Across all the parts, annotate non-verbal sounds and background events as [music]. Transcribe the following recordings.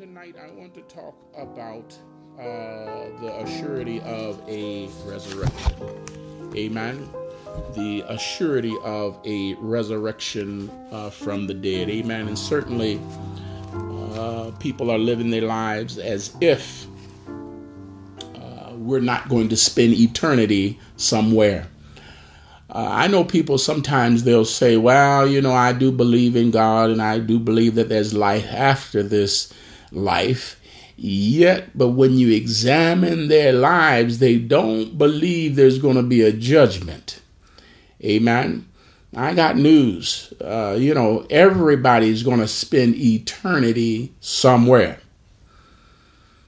tonight I want to talk about uh, the assurity of a resurrection. Amen. The assurity of a resurrection uh, from the dead. Amen. And certainly, uh, people are living their lives as if uh, we're not going to spend eternity somewhere. Uh, I know people sometimes they'll say, well, you know, I do believe in God and I do believe that there's life after this life. Yet, but when you examine their lives, they don't believe there's going to be a judgment. Amen. I got news. Uh, you know, everybody's going to spend eternity somewhere.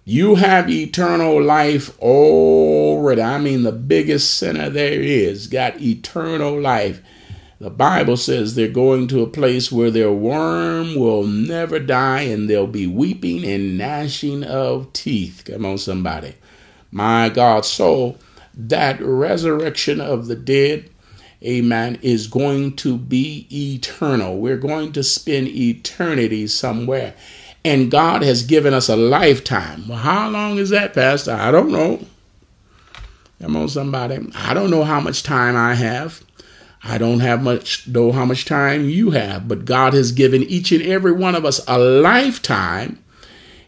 You have eternal life already. I mean, the biggest sinner there is got eternal life. The Bible says they're going to a place where their worm will never die and they'll be weeping and gnashing of teeth. Come on, somebody. My God. So that resurrection of the dead, amen, is going to be eternal. We're going to spend eternity somewhere. And God has given us a lifetime. Well, how long is that, Pastor? I don't know. Come on, somebody. I don't know how much time I have. I don't have much, know how much time you have, but God has given each and every one of us a lifetime,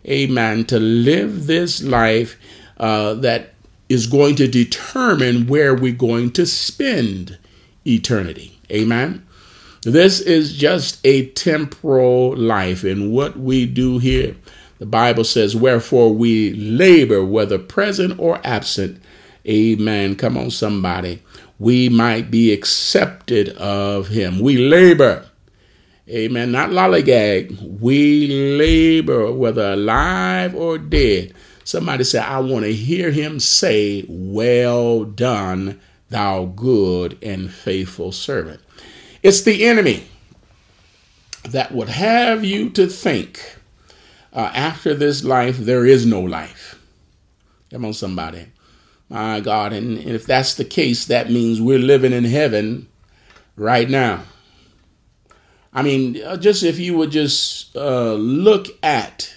amen, to live this life uh, that is going to determine where we're going to spend eternity. Amen. This is just a temporal life, and what we do here, the Bible says, Wherefore we labor, whether present or absent. Amen. Come on, somebody we might be accepted of him. We labor. Amen. Not lollygag. We labor, whether alive or dead. Somebody say, I want to hear him say, Well done, thou good and faithful servant. It's the enemy that would have you to think uh, after this life, there is no life. Come on, somebody. My God. And, if that's the case, that means we're living in heaven right now. I mean, uh, just if you would just uh, look at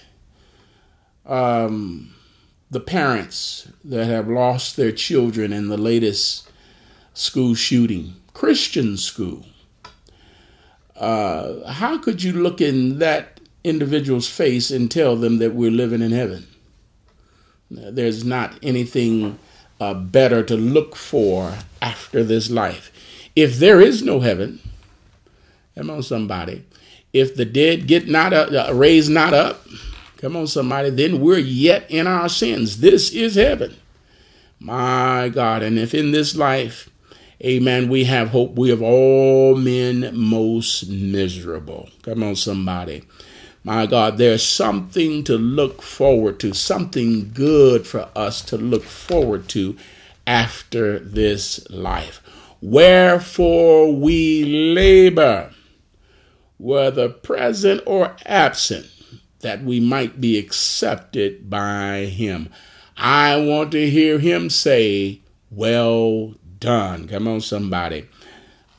um, the parents that have lost their children in the latest school shooting, Christian school. Uh, how could you look in that individual's face and tell them that we're living in heaven? There's not anything uh, better to look for after this life. If there is no heaven, come on, somebody. If the dead get not up, uh, raised not up, come on, somebody, then we're yet in our sins. This is heaven. My God. And if in this life, amen, we have hope, we have all men most miserable. Come on, somebody. My God, there's something to look forward to, something good for us to look forward to after this life. Wherefore we labor, whether present or absent, that we might be accepted by him. I want to hear him say, Well done. Come on, somebody.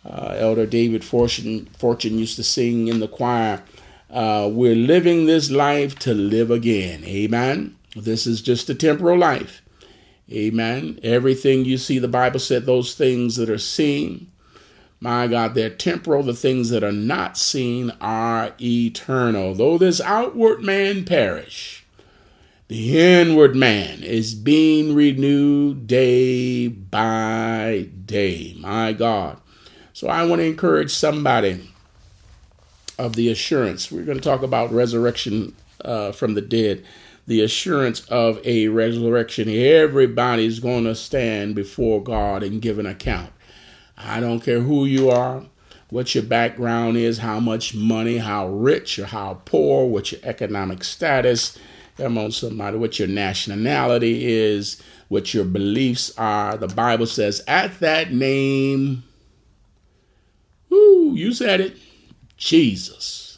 Uh, Elder David Fortune, Fortune used to sing in the choir uh, we're living this life to live again. Amen. This is just a temporal life. Amen. Everything you see, the Bible said those things that are seen, my God, they're temporal. The things that are not seen are eternal. Though this outward man perish, the inward man is being renewed day by day. My God. So I want to encourage somebody of the assurance. We're going to talk about resurrection uh, from the dead, the assurance of a resurrection. Everybody's going to stand before God and give an account. I don't care who you are, what your background is, how much money, how rich or how poor, what your economic status. Come on, somebody, what your nationality is, what your beliefs are. The Bible says, at that name, whoo, you said it Jesus.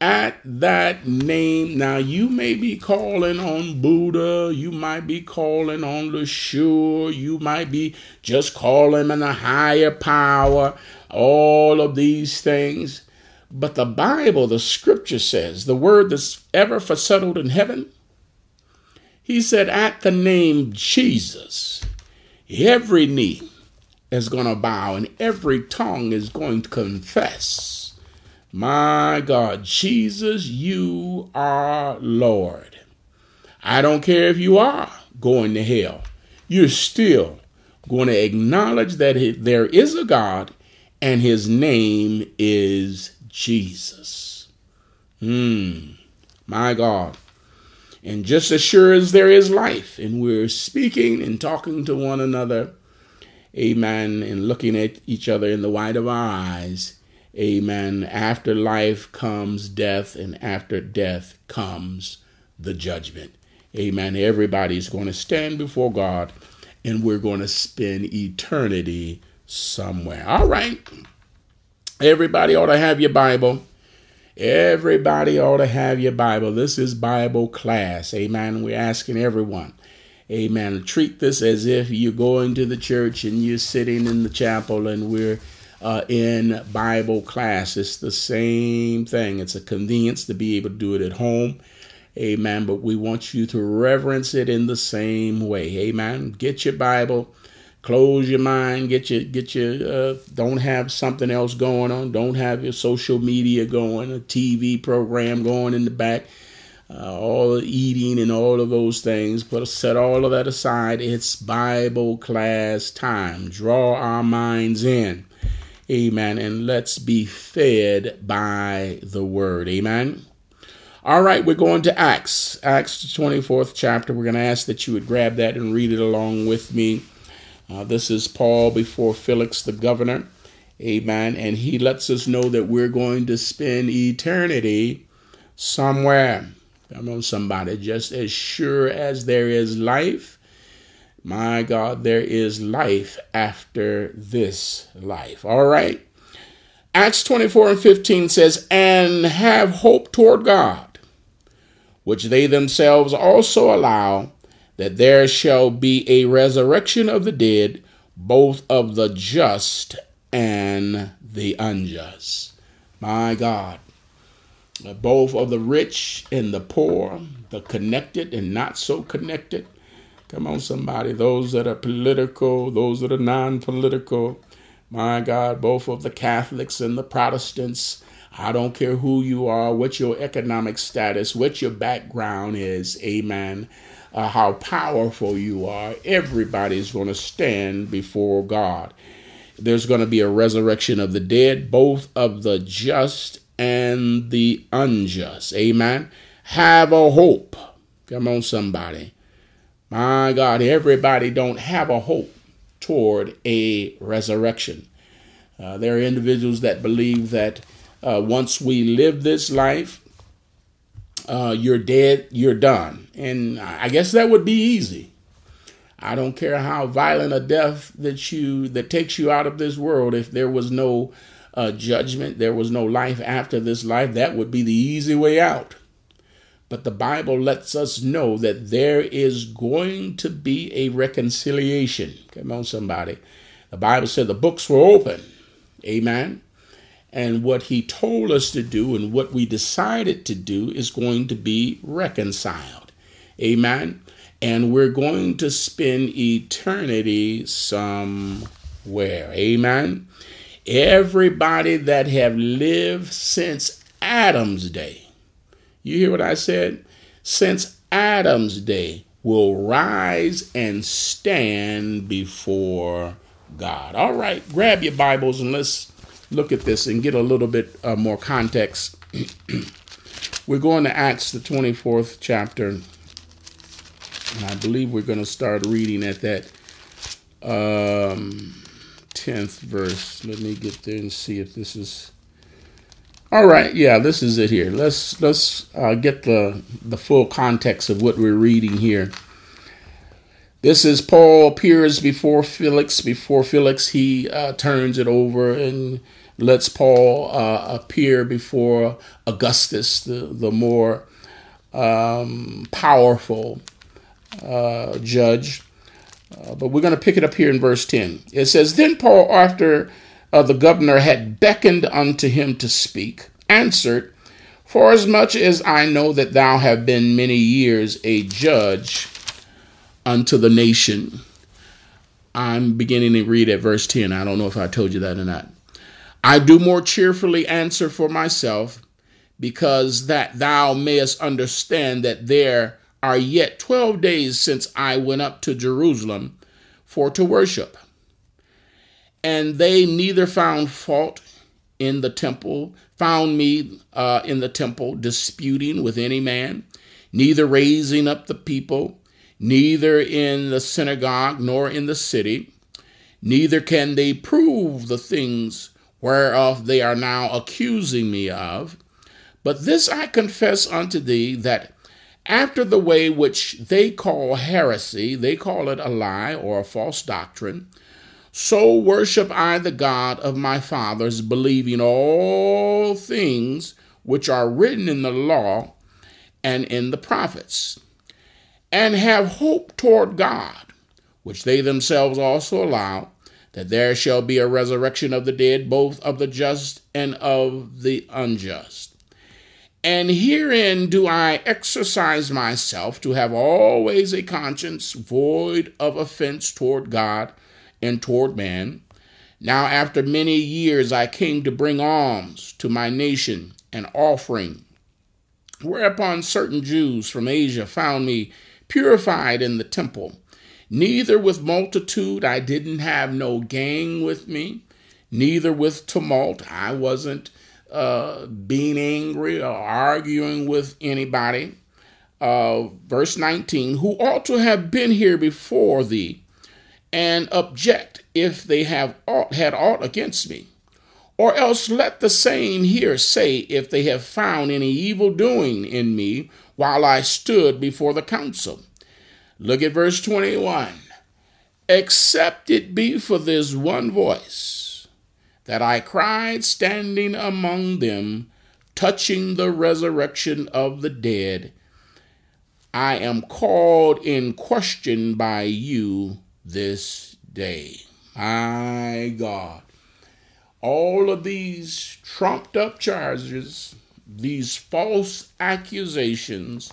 At that name, now you may be calling on Buddha, you might be calling on Yeshua, you might be just calling on a higher power, all of these things. But the Bible, the scripture says, the word that's ever for settled in heaven, he said, at the name Jesus, every knee is going to bow and every tongue is going to confess, My God, Jesus, you are Lord. I don't care if you are going to hell, you're still going to acknowledge that there is a God and his name is Jesus. Hmm, my God. And just as sure as there is life, and we're speaking and talking to one another, amen, and looking at each other in the white of our eyes, amen, after life comes death, and after death comes the judgment. Amen. Everybody's going to stand before God, and we're going to spend eternity somewhere. All right. Everybody ought to have your Bible. Everybody ought to have your Bible. This is Bible class. Amen. We're asking everyone, amen, treat this as if you're going to the church and you're sitting in the chapel and we're uh, in Bible class. It's the same thing. It's a convenience to be able to do it at home. Amen. But we want you to reverence it in the same way. Amen. Get your Bible close your mind get your get your uh, don't have something else going on don't have your social media going a tv program going in the back uh, all the eating and all of those things but set all of that aside it's bible class time draw our minds in amen and let's be fed by the word amen all right, we're going to Acts, Acts, 24th chapter. We're going to ask that you would grab that and read it along with me. Uh, this is Paul before Felix the governor. Amen. And he lets us know that we're going to spend eternity somewhere. Come on, somebody. Just as sure as there is life, my God, there is life after this life. All right. Acts 24 and 15 says, And have hope toward God, which they themselves also allow that there shall be a resurrection of the dead, both of the just and the unjust. My God. Both of the rich and the poor, the connected and not so connected. Come on, somebody. Those that are political, those that are non political. My God, both of the Catholics and the Protestants. I don't care who you are, what your economic status, what your background is. Amen uh, how powerful you are, everybody's going to stand before God. There's going to be a resurrection of the dead, both of the just and the unjust. Amen. Have a hope. Come on, somebody. My God, everybody don't have a hope toward a resurrection. Uh, there are individuals that believe that uh, once we live this life, uh, you're dead, you're done. And I guess that would be easy. I don't care how violent a death that you that takes you out of this world. If there was no uh, judgment, there was no life after this life, that would be the easy way out. But the Bible lets us know that there is going to be a reconciliation. Come on, somebody. The Bible said the books were open. Amen. And what he told us to do and what we decided to do is going to be reconciled. Amen. And we're going to spend eternity somewhere. Amen. Everybody that have lived since Adam's day. You hear what I said? Since Adam's day will rise and stand before God. All right, grab your Bibles and let's look at this and get a little bit uh, more context. [clears throat] we're going to Acts, the 24th chapter. And I believe we're going to start reading at that um, 10th verse. Let me get there and see if this is. All right, yeah, this is it here. Let's let's uh, get the the full context of what we're reading here. This is Paul appears before Felix. Before Felix, he uh, turns it over and lets Paul uh, appear before Augustus, the, the more um, powerful uh, judge. Uh, but we're going to pick it up here in verse 10. It says, Then Paul, after uh, the governor had beckoned unto him to speak, answered, Forasmuch as I know that thou have been many years a judge unto the nation. I'm beginning to read at verse 10. I don't know if I told you that or not. I do more cheerfully answer for myself, because that thou mayest understand that there are yet twelve days since I went up to Jerusalem for to worship. And they neither found fault in the temple, found me uh, in the temple disputing with any man, neither raising up the people, neither in the synagogue nor in the city, neither can they prove the things whereof they are now accusing me of. But this I confess unto thee that after the way which they call heresy, they call it a lie or a false doctrine, so worship I the God of my fathers, believing all things which are written in the law and in the prophets, and have hope toward God, which they themselves also allow, that there shall be a resurrection of the dead, both of the just and of the unjust. And herein do I exercise myself to have always a conscience void of offense toward God and toward man. Now, after many years, I came to bring alms to my nation, an offering. Whereupon certain Jews from Asia found me purified in the temple. Neither with multitude, I didn't have no gang with me, neither with tumult, I wasn't uh, being angry or arguing with anybody. Uh, verse 19, who ought to have been here before thee and object if they have aught, had aught against me. Or else let the same here say if they have found any evil doing in me while I stood before the council. Look at verse 21. Except it be for this one voice that I cried standing among them, touching the resurrection of the dead. I am called in question by you this day. My God. All of these trumped up charges, these false accusations,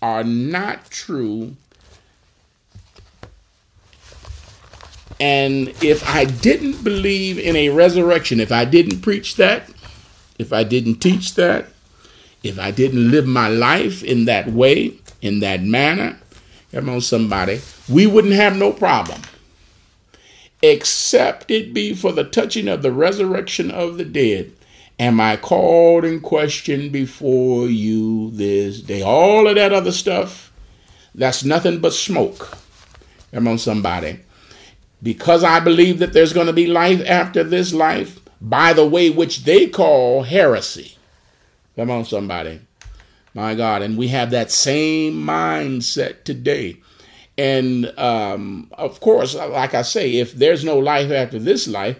are not true And if I didn't believe in a resurrection, if I didn't preach that, if I didn't teach that, if I didn't live my life in that way, in that manner, come on, somebody, we wouldn't have no problem. Except it be for the touching of the resurrection of the dead, am I called in question before you this day? All of that other stuff, that's nothing but smoke. Come on, somebody because I believe that there's going to be life after this life by the way which they call heresy. Come on, somebody. My God. And we have that same mindset today. And um, of course, like I say, if there's no life after this life,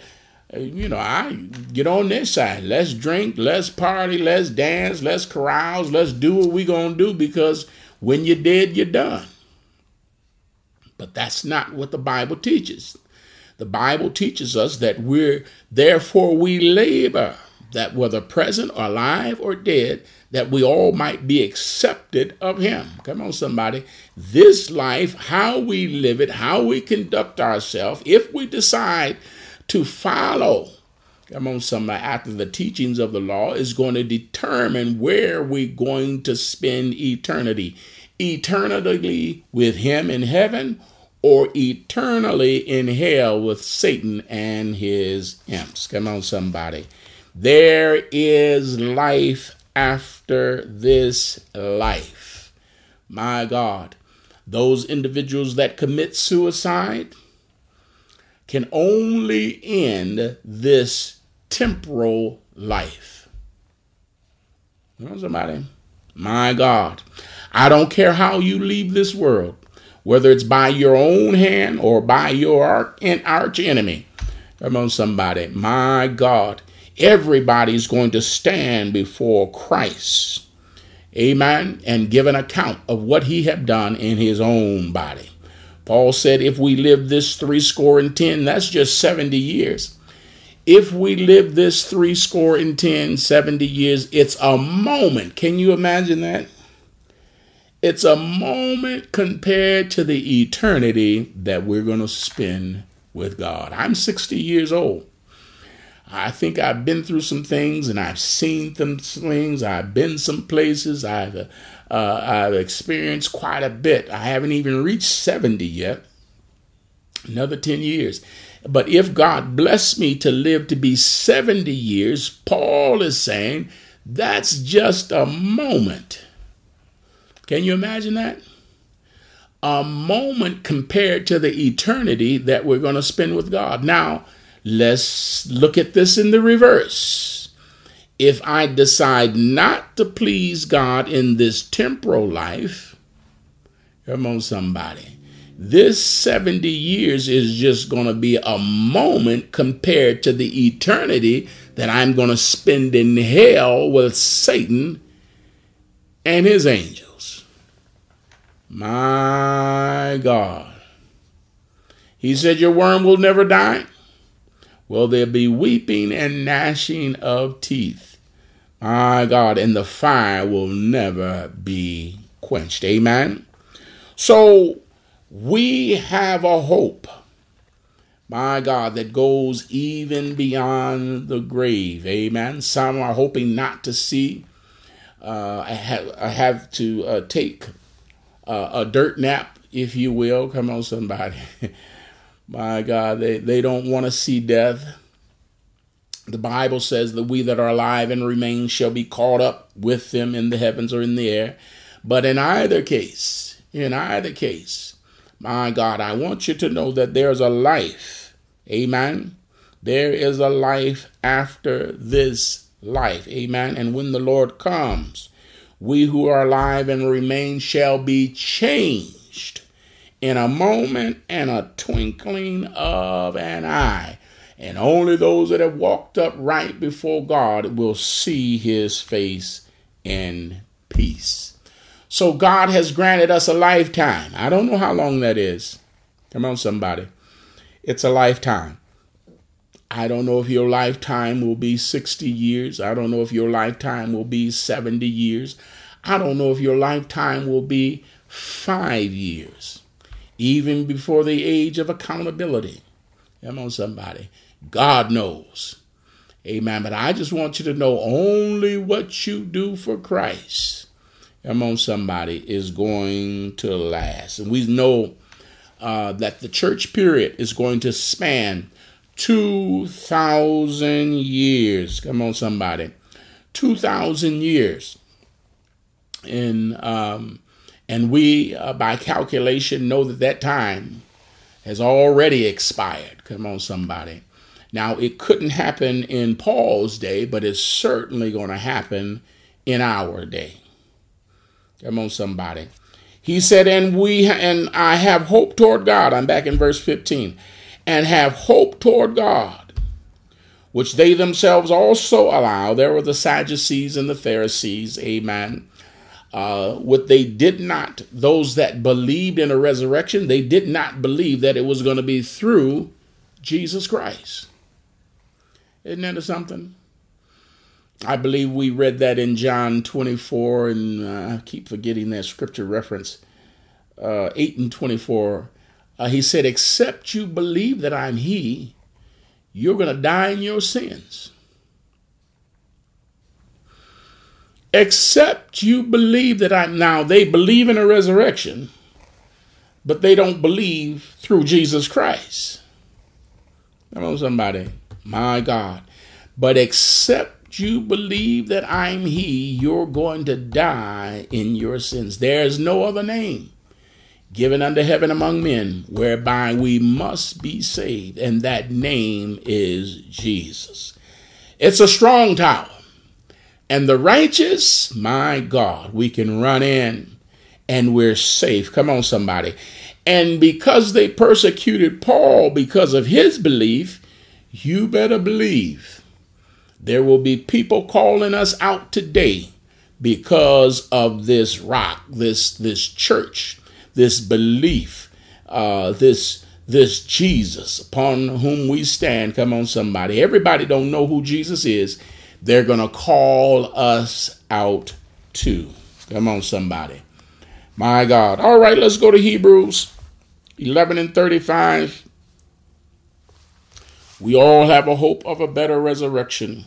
uh, you know, I get on this side. Let's drink, let's party, let's dance, let's carouse, let's do what we gonna do because when you're dead, you're done. But that's not what the Bible teaches. The Bible teaches us that we're, therefore, we labor, that whether present or alive or dead, that we all might be accepted of Him. Come on, somebody. This life, how we live it, how we conduct ourselves, if we decide to follow, come on, somebody, after the teachings of the law, is going to determine where we're going to spend eternity eternally with him in heaven or eternally in hell with Satan and his imps. Come on, somebody. There is life after this life. My God. Those individuals that commit suicide can only end this temporal life. Come on, somebody. My God. I don't care how you leave this world, whether it's by your own hand or by your arch enemy. Come on, somebody. My God, everybody's going to stand before Christ. Amen. And give an account of what he have done in his own body. Paul said, if we live this three score and ten, that's just 70 years. if we live this three score and ten, 70 years, it's a moment. Can you imagine that? It's a moment compared to the eternity that we're going to spend with God. I'm 60 years old. I think I've been through some things and I've seen some things. I've been some places. I've uh, I've experienced quite a bit. I haven't even reached 70 yet. Another 10 years. But if God bless me to live to be 70 years, Paul is saying that's just a moment. Can you imagine that? A moment compared to the eternity that we're going to spend with God. Now, let's look at this in the reverse. If I decide not to please God in this temporal life, come on, somebody this 70 years is just going to be a moment compared to the eternity that I'm going to spend in hell with Satan and his angels. My God. He said, Your worm will never die. Well, there'll be weeping and gnashing of teeth. My God, and the fire will never be quenched. Amen. So, we have a hope, my God, that goes even beyond the grave. Amen. Some are hoping not to see. Uh, I, have, I have to uh, take uh, a dirt nap, if you will. Come on, somebody. [laughs] my God, they, they don't want to see death. The Bible says that we that are alive and remain shall be caught up with them in the heavens or in the air. But in either case, in either case, my God, I want you to know that there's a life. Amen. There is a life after this life. Amen. And when the Lord comes, we who are alive and remain shall be changed in a moment and a twinkling of an eye. And only those that have walked up right before God will see his face in peace. So God has granted us a lifetime. I don't know how long that is. Come on, somebody. It's a lifetime. I don't know if your lifetime will be 60 years. I don't know if your lifetime will be 70 years. I don't know if your lifetime will be five years, even before the age of accountability. Come on, somebody. God knows. Amen. But I just want you to know only what you do for Christ come on somebody, is going to last. And we know uh, that the church period is going to span 2,000 years. Come on, somebody. 2,000 years. And, um, and we, uh, by calculation, know that that time has already expired. Come on, somebody. Now, it couldn't happen in Paul's day, but it's certainly going to happen in our day. Come on, somebody. He said, and we and I have hope toward God. I'm back in verse 15. And have hope toward God, which they themselves also allow. There were the Sadducees and the Pharisees. Amen. Uh, what they did not, those that believed in a resurrection, they did not believe that it was going to be through Jesus Christ. Isn't that something? I believe we read that in John 24, and uh, I keep forgetting that scripture reference, uh, 8 and 24. Uh, he said, Except you believe that I'm He, you're going to die in your sins. Except you believe that I'm now, they believe in a resurrection, but they don't believe through Jesus Christ. Come on, somebody. My God. But except you believe that I'm He, you're going to die in your sins. There is no other name given under heaven among men whereby we must be saved, and that name is Jesus. It's a strong tower, and the righteous, my God, we can run in and we're safe. Come on, somebody. And because they persecuted Paul because of his belief, you better believe there will be people calling us out today because of this rock, this this church, this belief, uh, this this Jesus upon whom we stand. Come on, somebody. Everybody don't know who Jesus is. They're going to call us out too. Come on, somebody. My God. All right, let's go to Hebrews 11 and 35. We all have a hope of a better resurrection.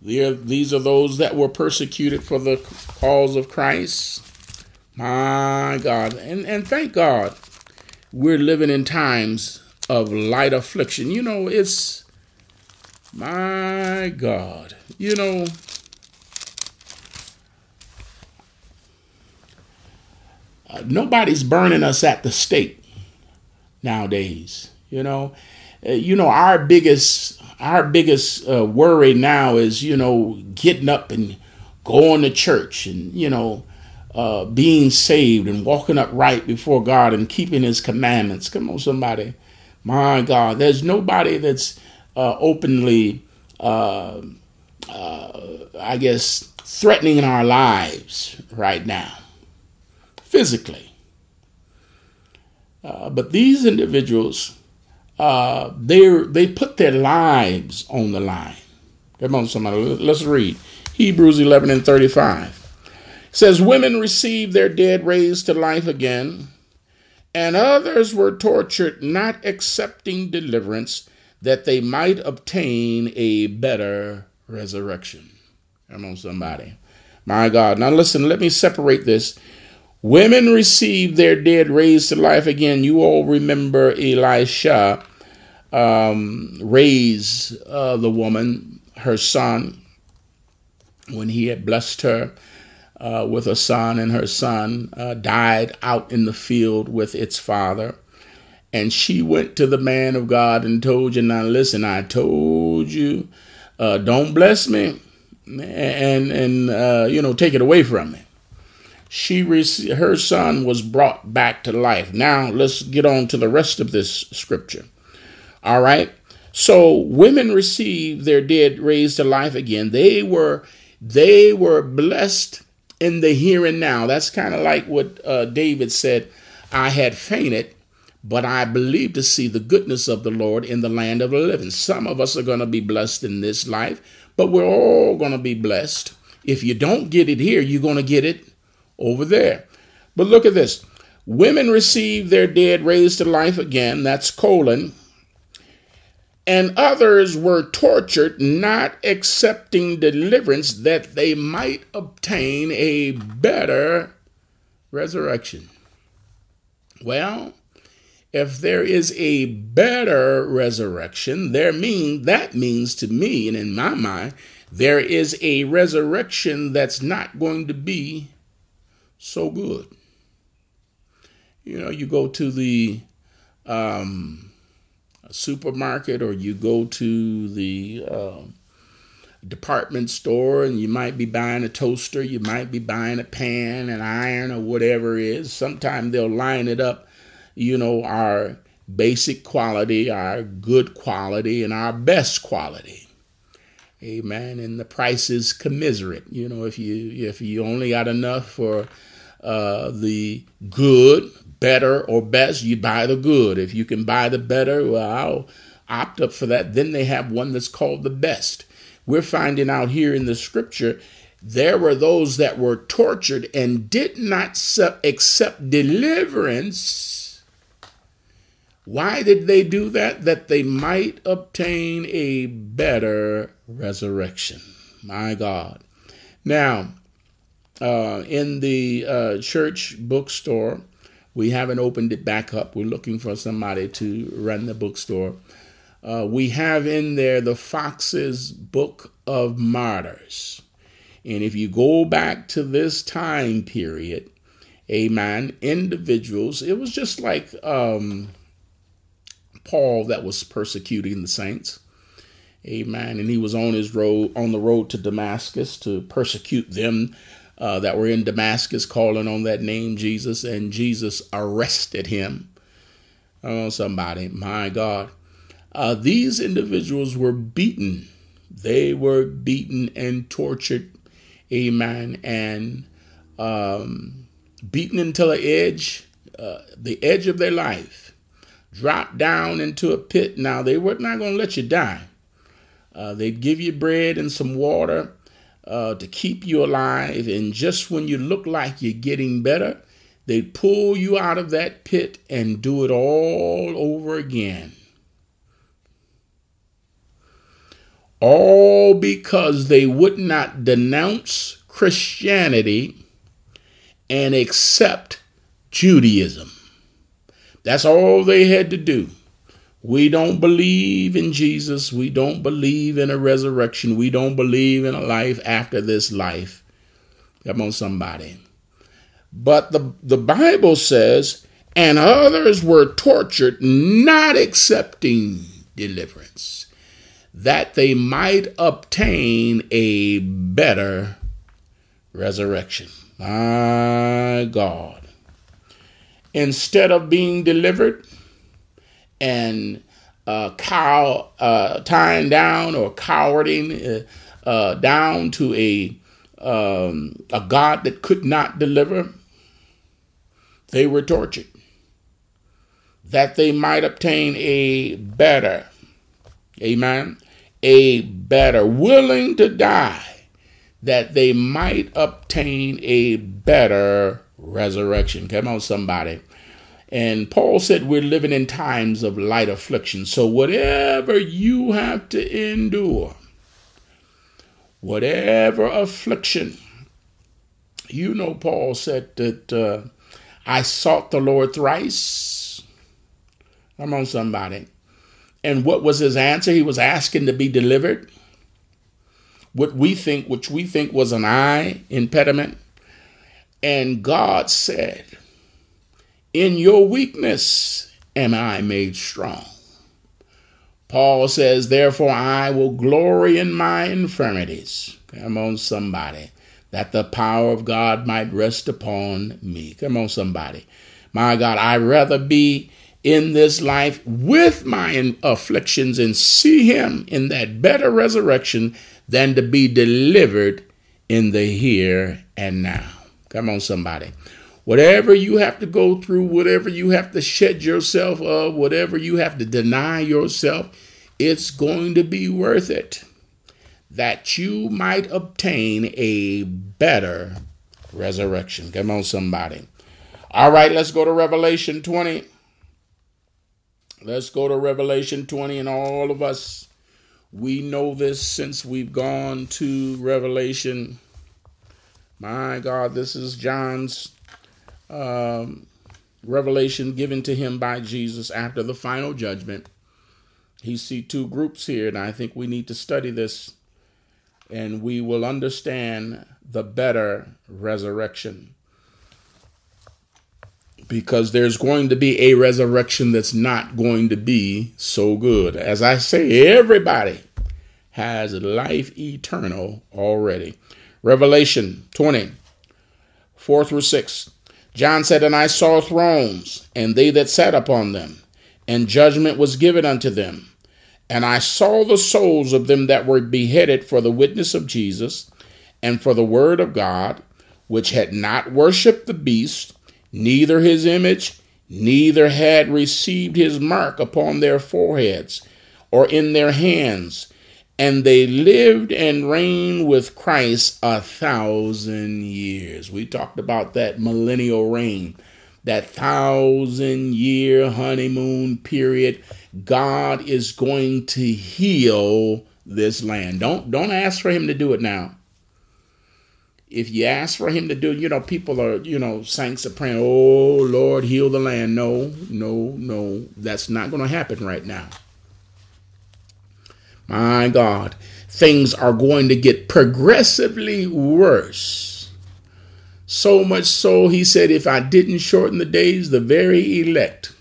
These are those that were persecuted for the cause of Christ. My God. And, and thank God we're living in times of light affliction. You know, it's my God. You know, uh, nobody's burning us at the stake nowadays. You know, uh, you know our biggest our biggest uh, worry now is you know getting up and going to church and you know uh, being saved and walking upright before God and keeping His commandments. Come on, somebody. My God, there's nobody that's uh, openly, uh, uh I guess, threatening our lives right now, physically. Uh, but these individuals, uh, they they put their lives on the line. Come on, somebody. Let's read Hebrews 11 and 35 says women received their dead raised to life again, and others were tortured, not accepting deliverance, that they might obtain a better resurrection. Come on, somebody. My God. Now listen, let me separate this. Women received their dead raised to life again. You all remember Elisha um, raised uh, the woman, her son, when he had blessed her uh, with a son, and her son uh, died out in the field with its father. And she went to the man of God and told you, now listen, I told you, uh, don't bless me and, and uh, you know, take it away from me. She her son was brought back to life. Now let's get on to the rest of this scripture. All right. So women received their dead raised to life again. They were they were blessed in the here and now. That's kind of like what uh, David said I had fainted, but I believe to see the goodness of the Lord in the land of the living. Some of us are going to be blessed in this life, but we're all going to be blessed. If you don't get it here, you're going to get it over there. But look at this women receive their dead raised to life again. That's colon and others were tortured, not accepting deliverance that they might obtain a better resurrection. Well, if there is a better resurrection, there mean that means to me and in my mind, there is a resurrection that's not going to be so good. You know, you go to the um, supermarket or you go to the uh, department store and you might be buying a toaster, you might be buying a pan, an iron, or whatever it is. Sometimes they'll line it up, you know, our basic quality, our good quality, and our best quality. Amen. And the price is commiserate. You know, if you if you only got enough for uh, the good, better or best, you buy the good. If you can buy the better, well, I'll opt up for that. Then they have one that's called the best. We're finding out here in the scripture there were those that were tortured and did not accept deliverance. Why did they do that? That they might obtain a better resurrection. My God. Now, uh, in the uh, church bookstore, we haven't opened it back up. We're looking for somebody to run the bookstore. Uh, we have in there the Fox's Book of Martyrs. And if you go back to this time period, amen, individuals, it was just like um, Paul that was persecuting the saints. Amen. And he was on his road on the road to Damascus to persecute them uh, that were in Damascus calling on that name Jesus, and Jesus arrested him. Oh, somebody, my God. Uh, these individuals were beaten. They were beaten and tortured, amen, and um, beaten until the edge, uh, the edge of their life. Drop down into a pit. Now, they were not going to let you die. Uh, they'd give you bread and some water uh, to keep you alive. And just when you look like you're getting better, they'd pull you out of that pit and do it all over again. All because they would not denounce Christianity and accept Judaism. That's all they had to do. We don't believe in Jesus. We don't believe in a resurrection. We don't believe in a life after this life. Come on, somebody. But the, the Bible says, and others were tortured, not accepting deliverance, that they might obtain a better resurrection. My God. Instead of being delivered, and uh, cow, uh, tying down or cowarding uh, uh, down to a um, a God that could not deliver, they were tortured. That they might obtain a better, amen, a better, willing to die, that they might obtain a better resurrection. Come on, somebody. And Paul said we're living in times of light affliction. So whatever you have to endure, whatever affliction, you know, Paul said that uh, I sought the Lord thrice. Come on, somebody. And what was his answer? He was asking to be delivered. What we think, which we think was an eye impediment. And God said, in your weakness am I made strong. Paul says, Therefore I will glory in my infirmities. Come on, somebody. That the power of God might rest upon me. Come on, somebody. My God, I'd rather be in this life with my afflictions and see Him in that better resurrection than to be delivered in the here and now. Come on, somebody. Whatever you have to go through, whatever you have to shed yourself of, whatever you have to deny yourself, it's going to be worth it that you might obtain a better resurrection. Come on, somebody. All right, let's go to Revelation 20. Let's go to Revelation 20, and all of us, we know this since we've gone to Revelation. My God, this is John's um, revelation given to him by Jesus after the final judgment. He see two groups here, and I think we need to study this, and we will understand the better resurrection. Because there's going to be a resurrection that's not going to be so good. As I say, everybody has life eternal already. Revelation 20, 4 through 6. John said, And I saw thrones, and they that sat upon them, and judgment was given unto them. And I saw the souls of them that were beheaded for the witness of Jesus, and for the word of God, which had not worshipped the beast, neither his image, neither had received his mark upon their foreheads or in their hands and they lived and reigned with Christ a thousand years. We talked about that millennial reign, that thousand year honeymoon period. God is going to heal this land. Don't don't ask for him to do it now. If you ask for him to do you know, people are, you know, saints are praying, oh Lord, heal the land. No, no, no. That's not going to happen right now. My God, things are going to get progressively worse. So much so, he said, if I didn't shorten the days, the very elect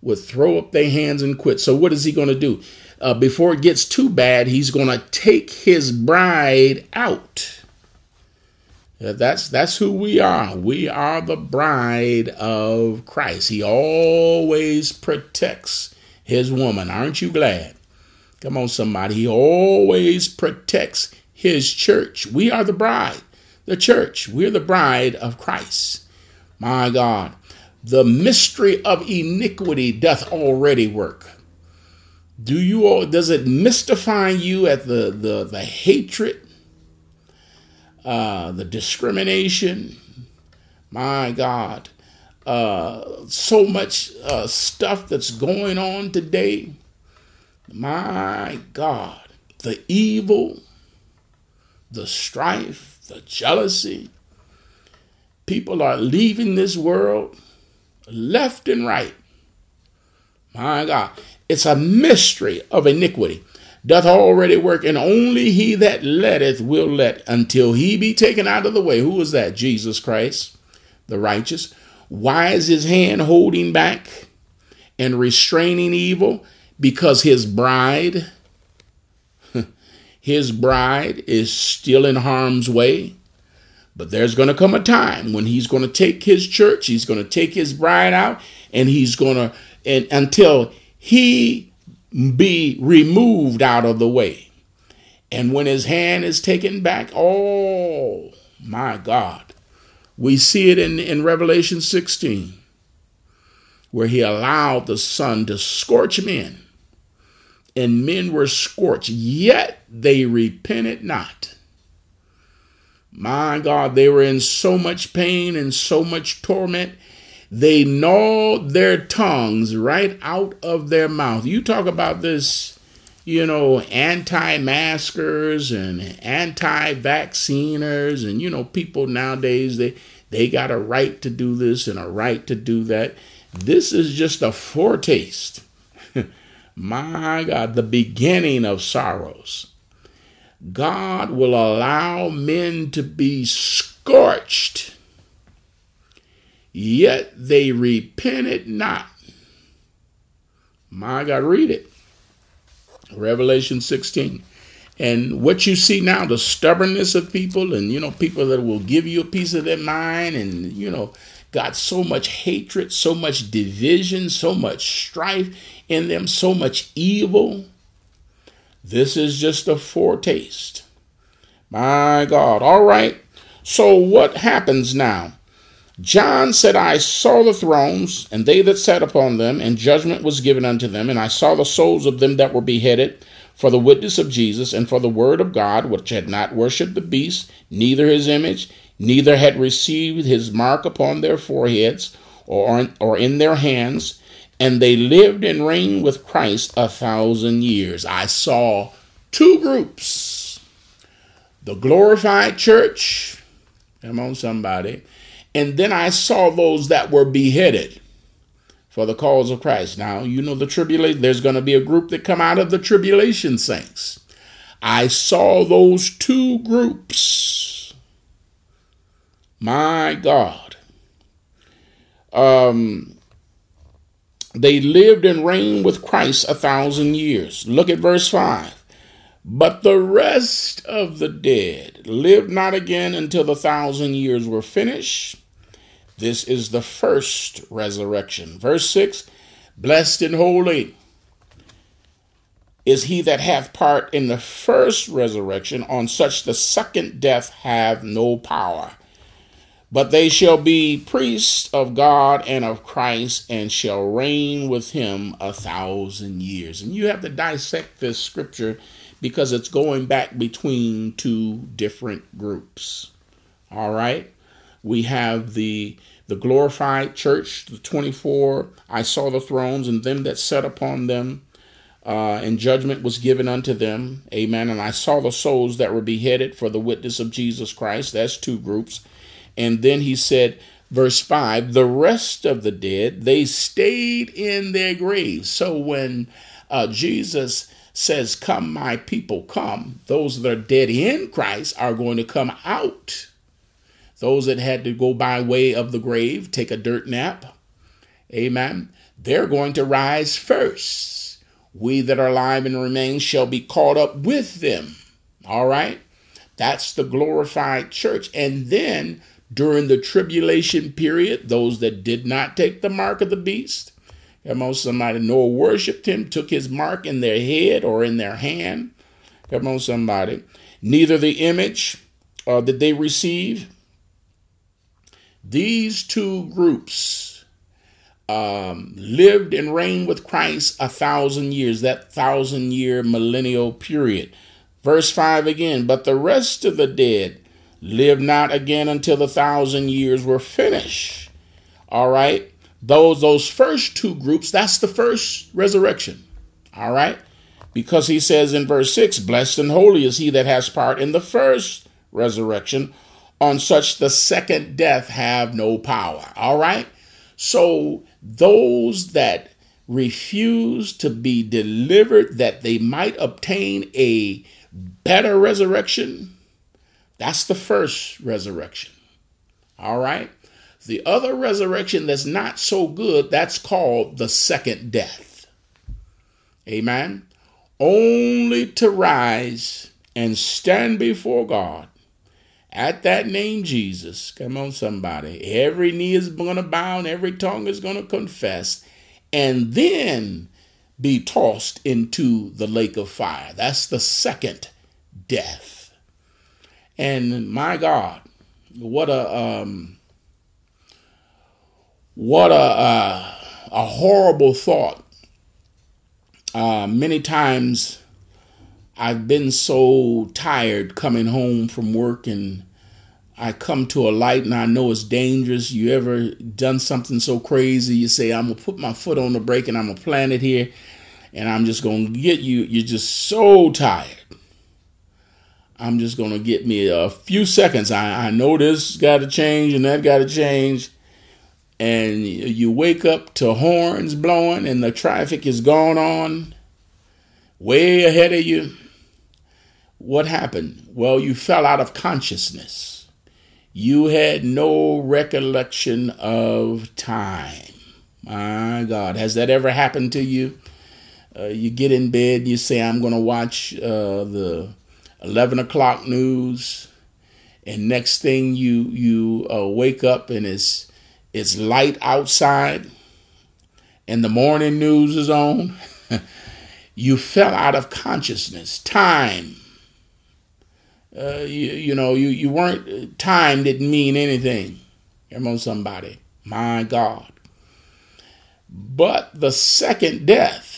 would throw up their hands and quit. So, what is he going to do? Uh, before it gets too bad, he's going to take his bride out. Uh, that's that's who we are. We are the bride of Christ. He always protects his woman. Aren't you glad? Come on, somebody. He always protects his church. We are the bride, the church. We're the bride of Christ. My God. the mystery of iniquity doth already work. Do you all does it mystify you at the the, the hatred, uh, the discrimination? My God, uh, so much uh, stuff that's going on today. My God, the evil, the strife, the jealousy. People are leaving this world left and right. My God, it's a mystery of iniquity. Doth already work, and only he that letteth will let until he be taken out of the way. Who is that? Jesus Christ, the righteous. Why is his hand holding back and restraining evil? Because his bride, [laughs] his bride is still in harm's way. But there's going to come a time when he's going to take his church, he's going to take his bride out, and he's going to, and until he be removed out of the way. And when his hand is taken back, oh my God, we see it in, in Revelation 16, where he allowed the sun to scorch men, and men were scorched, yet they repented not. My God, they were in so much pain and so much torment. They gnawed their tongues right out of their mouth. You talk about this, you know, anti maskers and anti vacciners, and, you know, people nowadays, they, they got a right to do this and a right to do that. This is just a foretaste. My God, the beginning of sorrows. God will allow men to be scorched, yet they repented not. My God, read it. Revelation 16. And what you see now, the stubbornness of people, and you know, people that will give you a piece of their mind, and you know, got so much hatred, so much division, so much strife in them, so much evil. This is just a foretaste. My God. All right. So what happens now? John said, I saw the thrones, and they that sat upon them, and judgment was given unto them, and I saw the souls of them that were beheaded for the witness of Jesus, and for the word of God, which had not worshipped the beast, neither his image, neither had received his mark upon their foreheads, or, or in their hands, and they lived and reigned with Christ a thousand years. I saw two groups the glorified church, come on, somebody, and then I saw those that were beheaded for the cause of Christ. Now, you know the tribulation, there's going to be a group that come out of the tribulation saints. I saw those two groups. My God. Um, they lived and reigned with Christ a thousand years. Look at verse 5. But the rest of the dead lived not again until the thousand years were finished. This is the first resurrection. Verse 6 Blessed and holy is he that hath part in the first resurrection, on such the second death have no power. But they shall be priests of God and of Christ and shall reign with him a thousand years. And you have to dissect this scripture because it's going back between two different groups. All right? We have the the glorified church, the 24, I saw the thrones and them that sat upon them, uh, and judgment was given unto them. Amen. And I saw the souls that were beheaded for the witness of Jesus Christ. That's two groups. And then he said, verse 5 the rest of the dead, they stayed in their graves. So when uh, Jesus says, Come, my people, come, those that are dead in Christ are going to come out. Those that had to go by way of the grave, take a dirt nap, amen, they're going to rise first. We that are alive and remain shall be caught up with them. All right? That's the glorified church. And then during the tribulation period, those that did not take the mark of the beast, come on, somebody, nor worshiped him, took his mark in their head or in their hand. Come on, somebody. Neither the image uh, that they receive. These two groups um, lived and reigned with Christ a thousand years, that thousand year millennial period. Verse 5 again, but the rest of the dead lived not again until the thousand years were finished. All right. Those those first two groups, that's the first resurrection. All right. Because he says in verse 6, blessed and holy is he that has part in the first resurrection. On such the second death have no power. All right. So those that refuse to be delivered that they might obtain a better resurrection, that's the first resurrection. All right. The other resurrection that's not so good, that's called the second death. Amen. Only to rise and stand before God at that name, Jesus. Come on, somebody. Every knee is going to bow and every tongue is going to confess, and then be tossed into the lake of fire. That's the second death. And my God, what a um, what a uh, a horrible thought. Uh, many times I've been so tired coming home from work and I come to a light and I know it's dangerous. You ever done something so crazy? You say, I'm to put my foot on the brake and I'm to plant it here and I'm just to get you. You're just so tired. I'm just going to get me a few seconds. I, I know this got to change and that got to change. And you wake up to horns blowing and the traffic is going on way ahead of you what happened? Well, you fell out of consciousness. You had no recollection of time. My God, has that ever happened to you? Uh, you get in bed, you say, I'm going to watch uh, the 11 o'clock news. And next thing you you uh, wake up and it's it's light outside and the morning news is on. [laughs] you fell out of consciousness. Time uh, you, you know, you, you weren't, time didn't mean anything. Come on, somebody. My God. But the second death,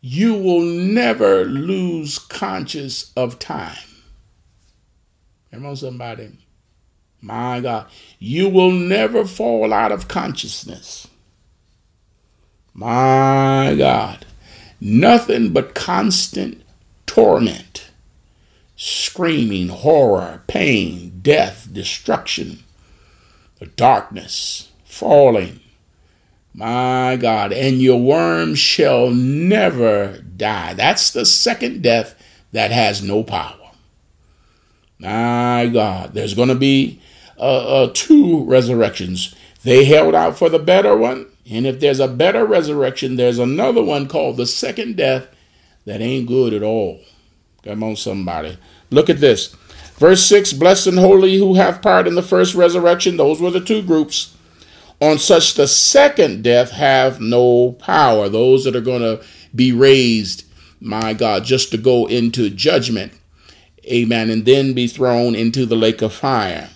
you will never lose conscious of time. Come on, somebody. My God. You will never fall out of consciousness. My God. Nothing but constant torment screaming, horror, pain, death, destruction, the darkness, falling. My God, and your worm shall never die. That's the second death that has no power. My God, there's going to be uh, uh, two resurrections. They held out for the better one, and if there's a better resurrection, there's another one called the second death that ain't good at all. Come on, somebody. Look at this. Verse 6 Blessed and holy who have part in the first resurrection. Those were the two groups. On such the second death have no power. Those that are going to be raised, my God, just to go into judgment. Amen. And then be thrown into the lake of fire.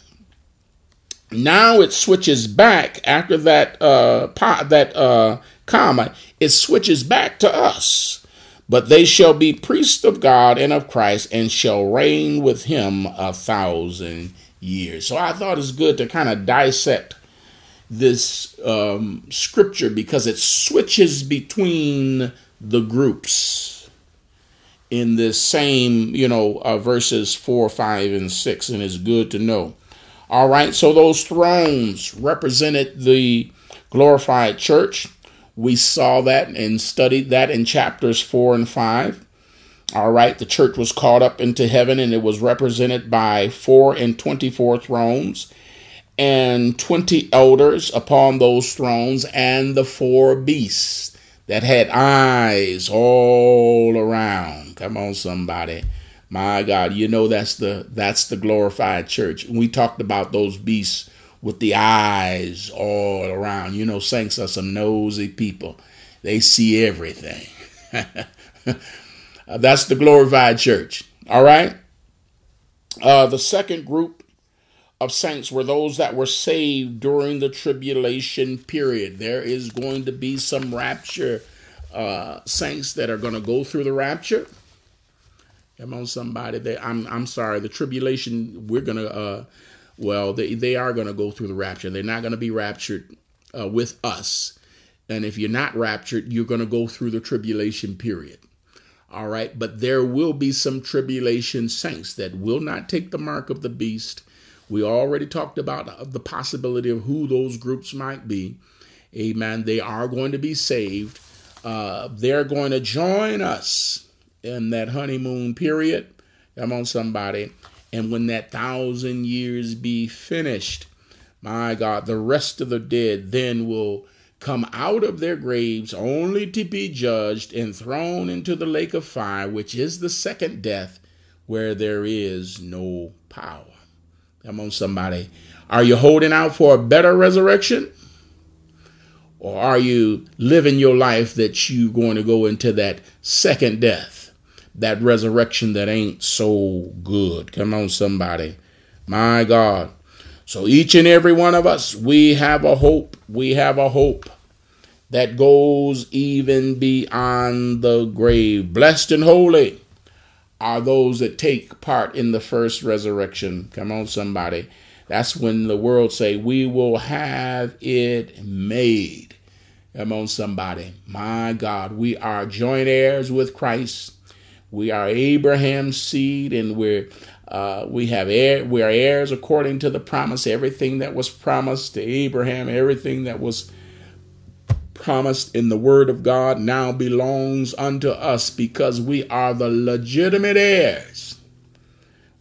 Now it switches back after that uh, that uh, comma. It switches back to us. But they shall be priests of God and of Christ and shall reign with him a thousand years. So I thought it's good to kind of dissect this um, scripture because it switches between the groups in this same, you know, uh, verses 4, 5, and 6, and it's good to know. All right, so those thrones represented the glorified church. We saw that and studied that in chapters 4 and 5. All right, the church was caught up into heaven and it was represented by 4 and 24 thrones and 20 elders upon those thrones and the four beasts that had eyes all around. Come on somebody. My God, you know that's the that's the glorified church. We talked about those beasts with the eyes all around. You know, saints are some nosy people. They see everything. [laughs] That's the glorified church. All right. Uh, the second group of saints were those that were saved during the tribulation period. There is going to be some rapture uh, saints that are going to go through the rapture. Come on, somebody. They, I'm I'm sorry. The tribulation. We're gonna. Uh, well, they they are going to go through the rapture. They're not going to be raptured uh, with us. And if you're not raptured, you're going to go through the tribulation period. All right. But there will be some tribulation saints that will not take the mark of the beast. We already talked about the possibility of who those groups might be. Amen. They are going to be saved. Uh, they're going to join us in that honeymoon period. Come on, somebody. And when that thousand years be finished, my God, the rest of the dead then will come out of their graves only to be judged and thrown into the lake of fire, which is the second death, where there is no power. Come on, somebody. Are you holding out for a better resurrection? Or are you living your life that you're going to go into that second death, that resurrection that ain't so good? Come on, somebody. My God. So each and every one of us, we have a hope. We have a hope that goes even beyond the grave. Blessed and holy are those that take part in the first resurrection. Come on, somebody. That's when the world say, we will have it made. Come on, somebody. My God, we are joint heirs with Christ. We are Abraham's seed, and we're uh, we have heir, we are heirs according to the promise. Everything that was promised to Abraham, everything that was promised in the Word of God, now belongs unto us because we are the legitimate heirs.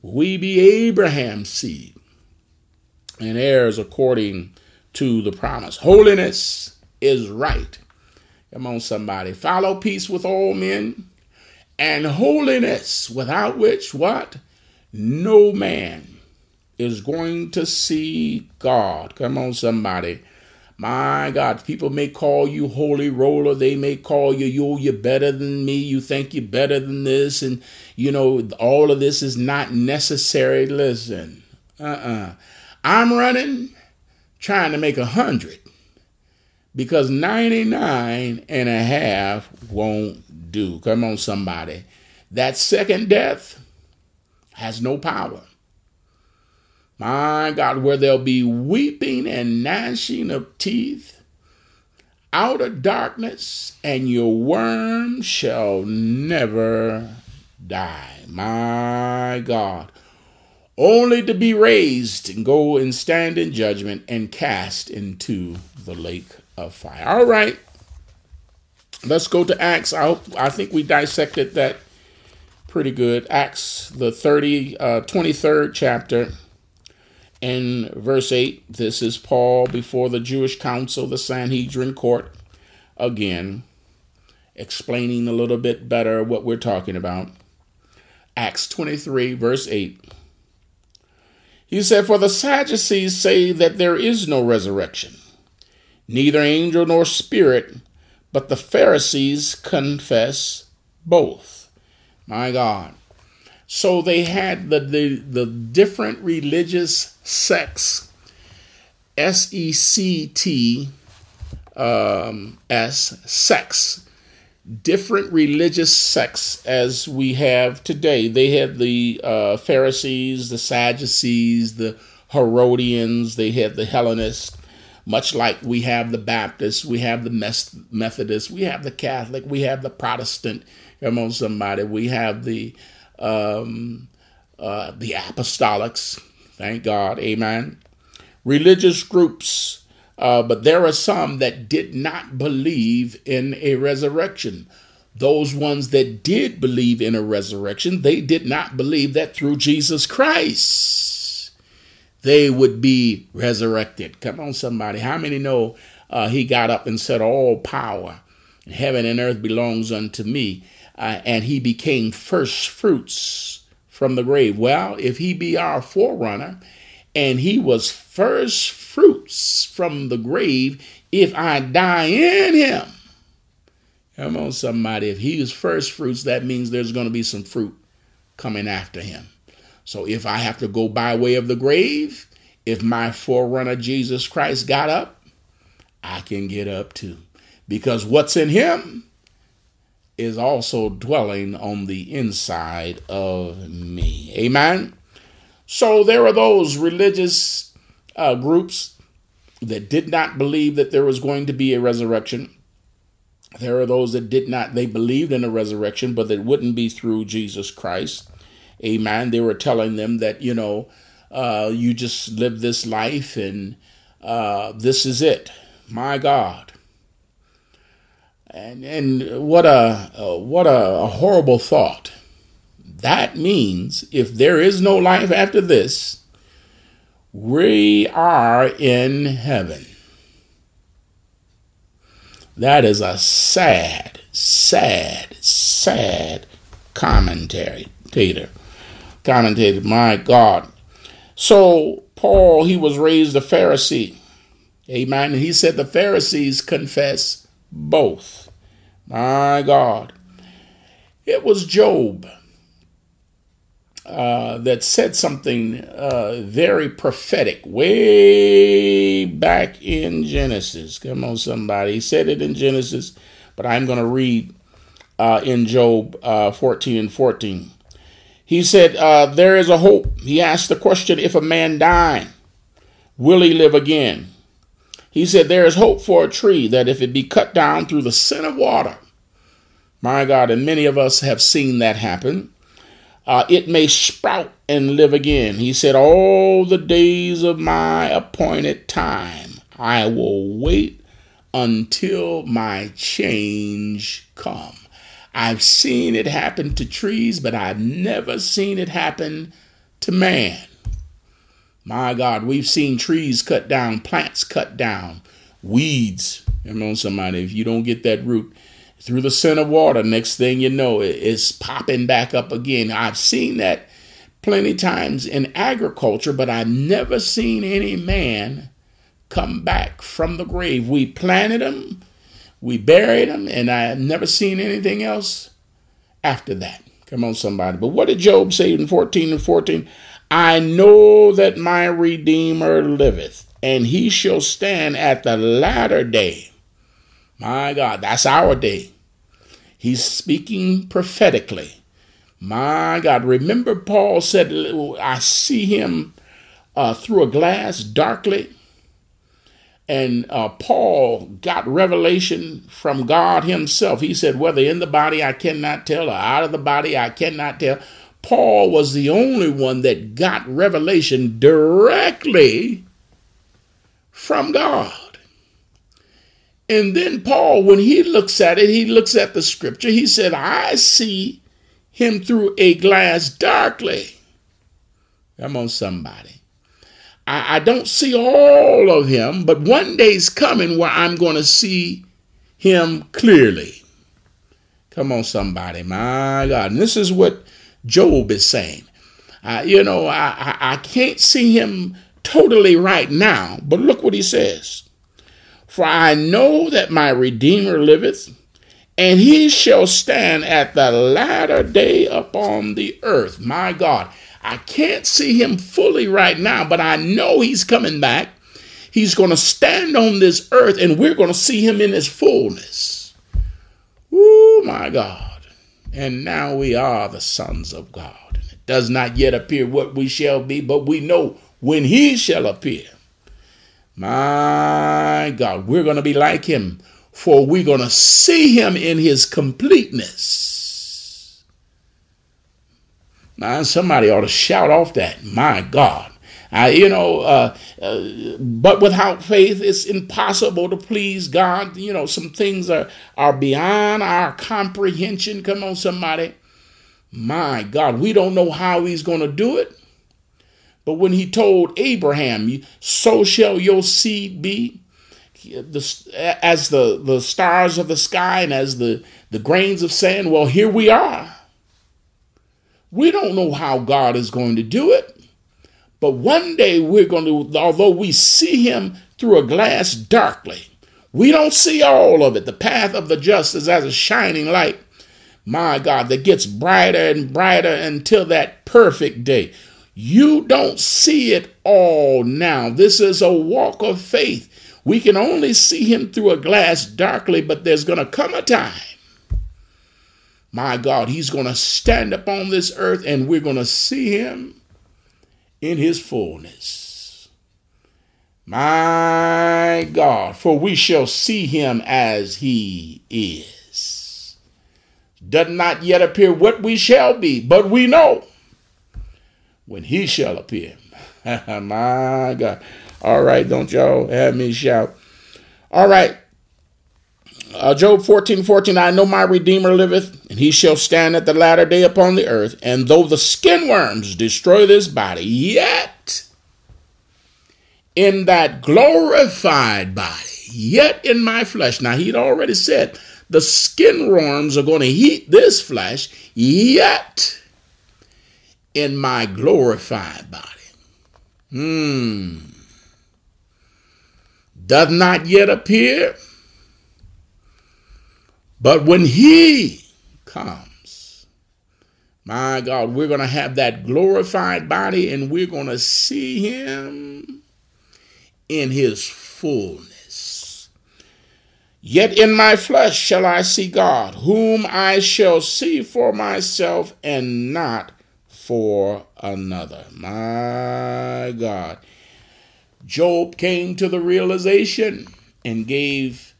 We be Abraham's seed and heirs according to the promise. Holiness is right. Come on, somebody. Follow peace with all men and holiness, without which what? No man is going to see God. Come on, somebody. My God, people may call you holy roller. They may call you, you, you're better than me. You think you're better than this. And, you know, all of this is not necessary. Listen, uh uh-uh. uh. i am running trying to make a hundred because 99 and a half won't do. Come on, somebody. That second death has no power. My God, where there'll be weeping and gnashing of teeth out of darkness, and your worm shall never die. My God. Only to be raised and go and stand in judgment and cast into the lake of fire. All right. Let's go to Acts. I hope I think we dissected that pretty good. Acts the 30 uh, 23rd chapter in verse 8. This is Paul before the Jewish council, the Sanhedrin court, again explaining a little bit better what we're talking about. Acts 23 verse 8. He said, For the Sadducees say that there is no resurrection neither angel nor spirit, but the Pharisees confess both. My God. So they had the, the, the different religious sects, S E C T um, S, sects, different religious sects as we have today. They had the uh, Pharisees, the Sadducees, the Herodians, they had the Hellenists much like we have the Baptists, we have the Methodist, we have the Catholic, we have the Protestant. Come on, somebody. We have the um, uh, the Apostolics. Thank God. Amen. Religious groups, uh, but there are some that did not believe in a resurrection. Those ones that did believe in a resurrection, they did not believe that through Jesus Christ they would be resurrected. Come on, somebody. How many know uh, he got up and said, All power in heaven and earth belongs unto me? Uh, and he became first fruits from the grave. Well, if he be our forerunner and he was first fruits from the grave, if I die in him, come on, somebody. If he is first fruits, that means there's going to be some fruit coming after him. So if I have to go by way of the grave, If my forerunner Jesus Christ got up, I can get up too. Because what's in him is also dwelling on the inside of me. Amen. So there are those religious uh, groups that did not believe that there was going to be a resurrection. There are those that did not, they believed in a resurrection, but it wouldn't be through Jesus Christ. Amen. They were telling them that, you know, uh, you just live this life and uh, this is it. My God. And, and what a, uh, what a, a horrible thought. That means if there is no life after this, we are in heaven. That is a sad, sad, sad commentary. Tater. Commentator, my God. So Paul, he was raised a Pharisee. Amen. And he said the Pharisees confess both. My God. It was Job uh, that said something uh, very prophetic way back in Genesis. Come on, somebody. He said it in Genesis, but I'm going to read uh, in Job uh, 14 and 14. He said, uh, There is a hope. He asked the question if a man die, will he live again? He said, There is hope for a tree that if it be cut down through the sin of water, my God, and many of us have seen that happen uh, it may sprout and live again. He said, All the days of my appointed time, I will wait until my change come. I've seen it happen to trees, but I've never seen it happen to man. My God, we've seen trees cut down, plants cut down, weeds. Come on, somebody, if you don't get that root, through the sin of water. Next thing you know, it's popping back up again. I've seen that plenty times in agriculture, but I've never seen any man come back from the grave. We planted him, we buried him, and I have never seen anything else after that. Come on, somebody. But what did Job say in 14 and 14? I know that my Redeemer liveth, and he shall stand at the latter day. My God, that's our day. He's speaking prophetically. My God, remember Paul said, I see him uh, through a glass darkly. And uh, Paul got revelation from God himself. He said, whether in the body I cannot tell or out of the body I cannot tell. Paul was the only one that got revelation directly from God. And then Paul, when he looks at it, he looks at the scripture. He said, I see him through a glass darkly. Come on, somebody. I, I don't see all of him, but one day's coming where I'm going to see him clearly. Come on, somebody. My God. And this is what Job is saying. Uh, you know, I, I, I can't see him totally right now, but look what he says. For I know that my Redeemer liveth, and he shall stand at the latter day upon the earth. My God, I can't see him fully right now, but I know he's coming back. He's going to stand on this earth, and we're going to see him in his fullness. Oh, my God. And now we are the sons of God. It does not yet appear what we shall be, but we know when he shall appear. My God, we're going to be like him, for we're going to see him in his completeness. Now, somebody ought to shout off that. My God. You know, uh, uh, but without faith, it's impossible to please God. You know, some things are, are beyond our comprehension. Come on, somebody. My God, we don't know how He's going to do it. But when he told Abraham, so shall your seed be, as the, the stars of the sky and as the, the grains of sand, well, here we are. We don't know how God is going to do it. But one day we're going to, although we see him through a glass darkly, we don't see all of it. The path of the just is as a shining light, my God, that gets brighter and brighter until that perfect day. You don't see it all now. This is a walk of faith. We can only see him through a glass darkly, but there's going to come a time. My God, he's going to stand upon this earth and we're going to see him in his fullness. My God, for we shall see him as he is. Does not yet appear what we shall be, but we know when he shall appear. [laughs] My God. All right, don't y'all have me shout. All right. Uh, Job 14, 14, I know my Redeemer liveth, and he shall stand at the latter day upon the earth. And though the skin worms destroy this body, yet in that glorified body, yet in my flesh. Now, he'd already said the skin worms are going to heat this flesh, yet in my glorified body. Hmm. Doth not yet appear, but when he comes, my God, we're going to have that glorified body and we're going to see him in his fullness. Yet in my flesh shall I see God, whom I shall see for myself and not for another. My God. Job came to the realization and gave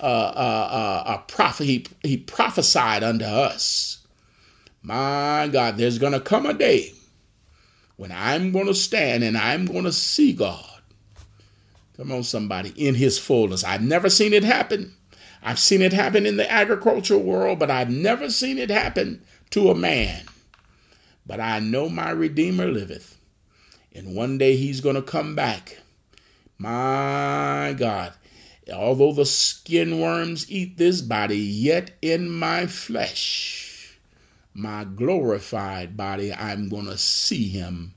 uh, uh, a prophet. He, he prophesied unto us. My God, there's going to come a day when I'm going to stand and I'm going to see God. Come on, somebody, in his fullness. I've never seen it happen. I've seen it happen in the agricultural world, but I've never seen it happen to a man. But I know my Redeemer liveth. And one day he's going to come back. My God. Although the skin worms eat this body, yet in my flesh, my glorified body, I'm going to see him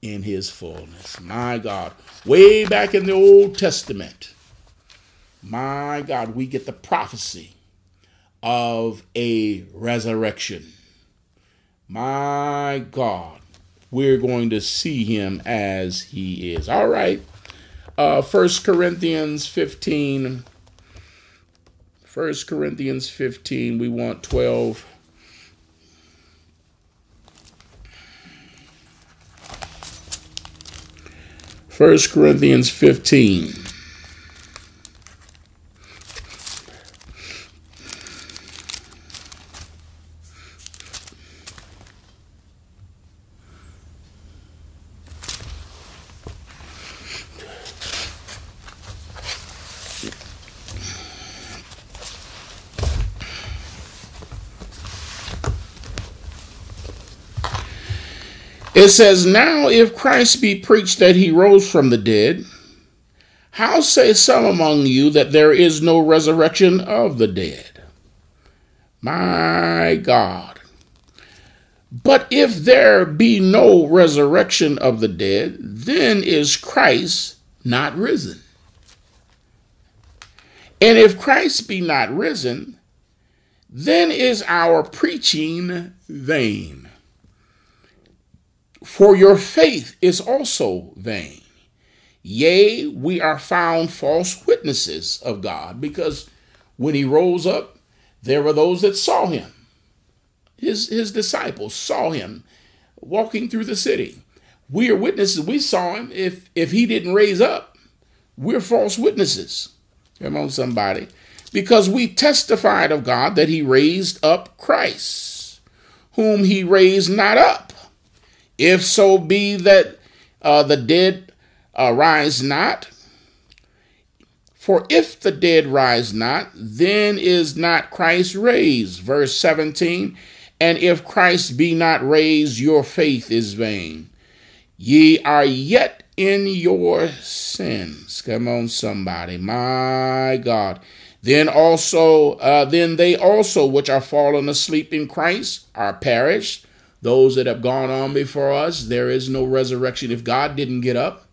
in his fullness. My God. Way back in the Old Testament, my God, we get the prophecy of a resurrection. My God, we're going to see him as he is. All right. Uh, 1 Corinthians 15. 1 Corinthians 15, we want 12. First Corinthians 15. It says, Now if Christ be preached that he rose from the dead, how say some among you that there is no resurrection of the dead? My God. But if there be no resurrection of the dead, then is Christ not risen. And if Christ be not risen, then is our preaching vain for your faith is also vain. Yea, we are found false witnesses of God, because when he rose up, there were those that saw him. His, his disciples saw him walking through the city. We are witnesses. We saw him. If if he didn't raise up, we're false witnesses. Come on, somebody. Because we testified of God that he raised up Christ, whom he raised not up if so be that uh, the dead uh, rise not. For if the dead rise not, then is not Christ raised. Verse 17. And if Christ be not raised, your faith is vain. Ye are yet in your sins. Come on, somebody. My God. Then also, uh, then they also which are fallen asleep in Christ are perished those that have gone on before us, there is no resurrection. If God didn't get up,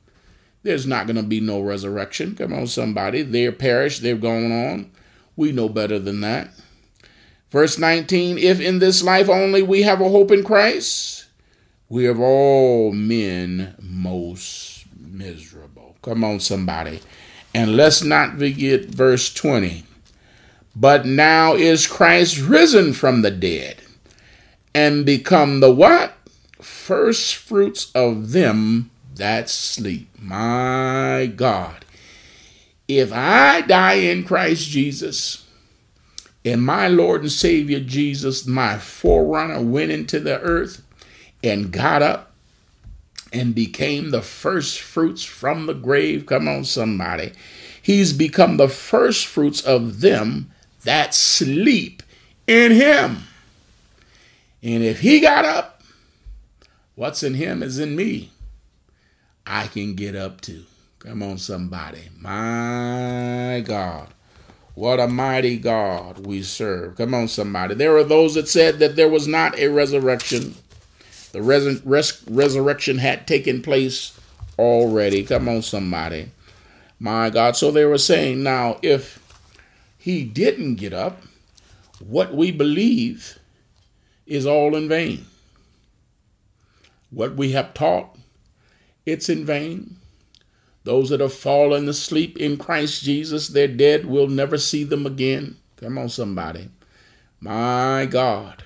there's not going to be no resurrection. Come on, somebody. They're perished, they're going on. We know better than that. Verse 19 If in this life only we have a hope in Christ, we of all men most miserable. Come on, somebody. And let's not forget verse 20. But now is Christ risen from the dead and become the what? First fruits of them that sleep. My God. If I die in Christ Jesus, and my Lord and Savior Jesus, my forerunner, went into the earth and got up and became the first fruits from the grave. Come on, somebody. He's become the first fruits of them that sleep in him. And if he got up, what's in him is in me. I can get up too. Come on, somebody. My God. What a mighty God we serve. Come on, somebody. There are those that said that there was not a resurrection. The res- res- resurrection had taken place already. Come on, somebody. My God. So they were saying, now, if he didn't get up, what we believe is all in vain. What we have taught, it's in vain. Those that have fallen asleep in Christ Jesus, they're dead. We'll never see them again. Come on, somebody. My God.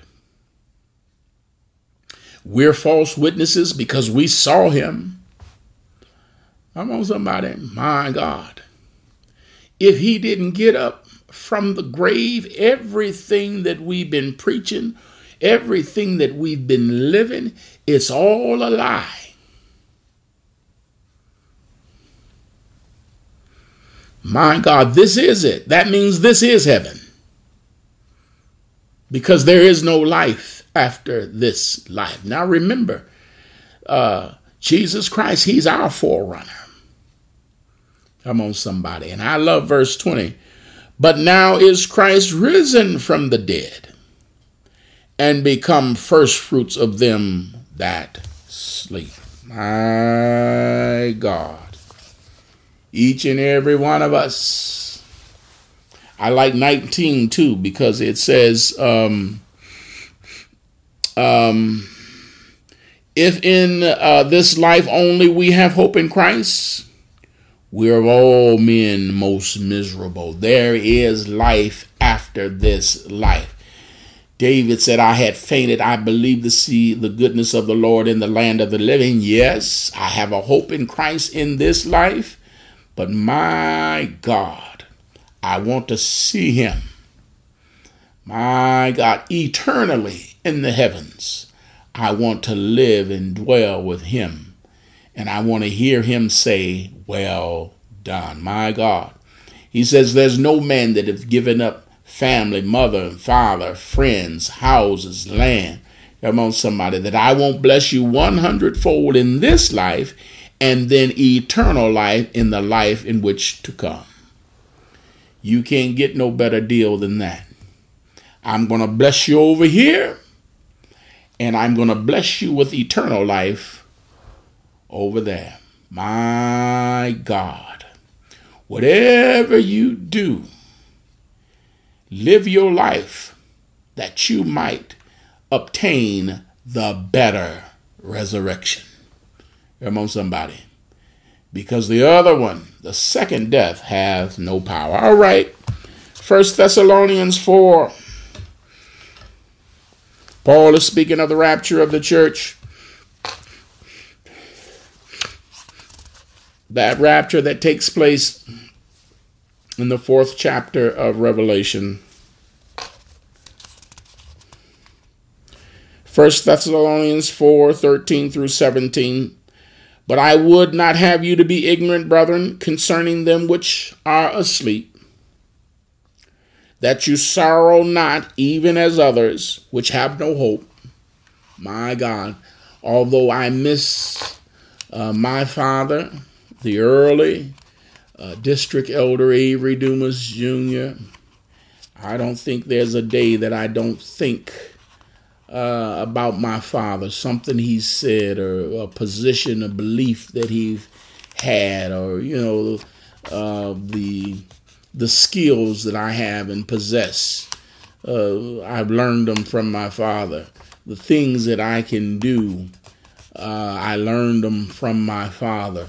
We're false witnesses because we saw him. Come on, somebody. My God. If he didn't get up, from the grave everything that we've been preaching, everything that we've been living, it's all a lie. My God, this is it. That means this is heaven. Because there is no life after this life. Now remember, uh, Jesus Christ, He's our forerunner. Come on, somebody. And I love verse 20. But now is Christ risen from the dead and become first fruits of them that sleep. My God. Each and every one of us. I like 19 too because it says, um, um, if in uh, this life only we have hope in Christ, we're of all men most miserable. There is life after this life. David said, I had fainted. I believed to see the goodness of the Lord in the land of the living. Yes, I have a hope in Christ in this life, but my God, I want to see him. My God, eternally in the heavens. I want to live and dwell with him and I want to hear him say, Well done, my God. He says, There's no man that have given up family, mother and father, friends, houses, land. Come on, somebody, that I won't bless you one hundredfold in this life and then eternal life in the life in which to come. You can't get no better deal than that. I'm going to bless you over here, and I'm going to bless you with eternal life over there. My God, whatever you do, live your life that you might obtain the better resurrection. Come on, somebody. Because the other one, the second death, has no power. All right. First Thessalonians 4. Paul is speaking of the rapture of the church. that rapture that takes place in the fourth chapter of Revelation. First Thessalonians 4 13 through 17. But I would not have you to be ignorant, brethren, concerning them which are asleep, that you sorrow not, even as others which have no hope. My God, although I miss uh, my father, the early uh, District Elder Avery Dumas Jr. I don't think there's a day that I don't think uh, about my father, something he said, or a position, a belief that he had, or you know, uh, the the skills that I have and possess. Uh, I've learned them from my father. The things that I can do Uh, I learned them from my father.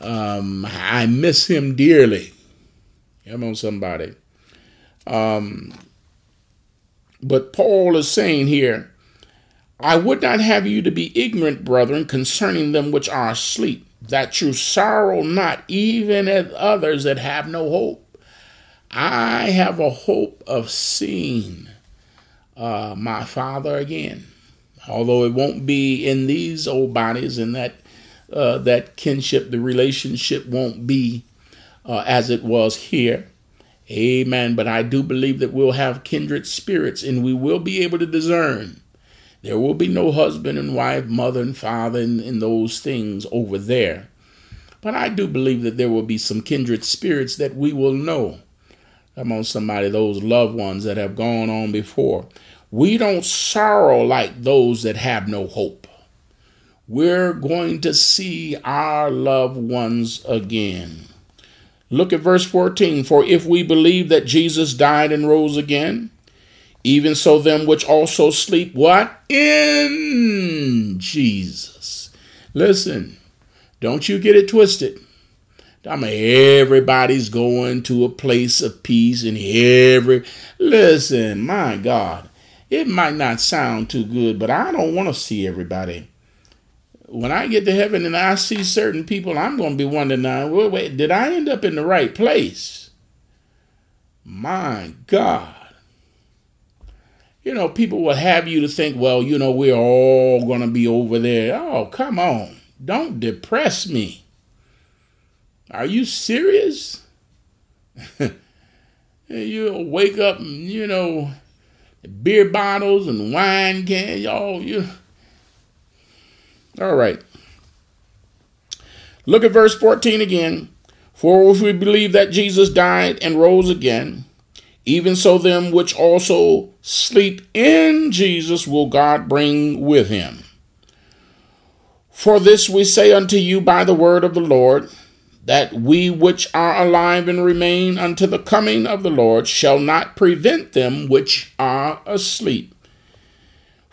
Um, I miss him dearly. Come on, somebody. Um, but Paul is saying here, I would not have you to be ignorant, brethren, concerning them which are asleep, that you sorrow not, even as others that have no hope. I have a hope of seeing uh, my Father again, although it won't be in these old bodies, in that uh, that kinship, the relationship won't be uh, as it was here. Amen. But I do believe that we'll have kindred spirits, and we will be able to discern. There will be no husband and wife, mother and father, and, and those things over there. But I do believe that there will be some kindred spirits that we will know Come on, somebody, those loved ones that have gone on before. We don't sorrow like those that have no hope. We're going to see our loved ones again. Look at verse 14. For if we believe that Jesus died and rose again, even so them which also sleep, what? In Jesus. Listen, don't you get it twisted. I mean, everybody's going to a place of peace and every. Listen, my God, it might not sound too good, but I don't want to see everybody. When I get to heaven and I see certain people, I'm going to be wondering, well, wait, did I end up in the right place? My God. You know, people will have you to think, well, you know, we're all going to be over there. Oh, come on. Don't depress me. Are you serious? [laughs] You'll wake up you know, beer bottles and wine cans, y'all, you. All right. Look at verse 14 again. For if we believe that Jesus died and rose again, even so them which also sleep in Jesus will God bring with him. For this we say unto you by the word of the Lord that we which are alive and remain unto the coming of the Lord shall not prevent them which are asleep.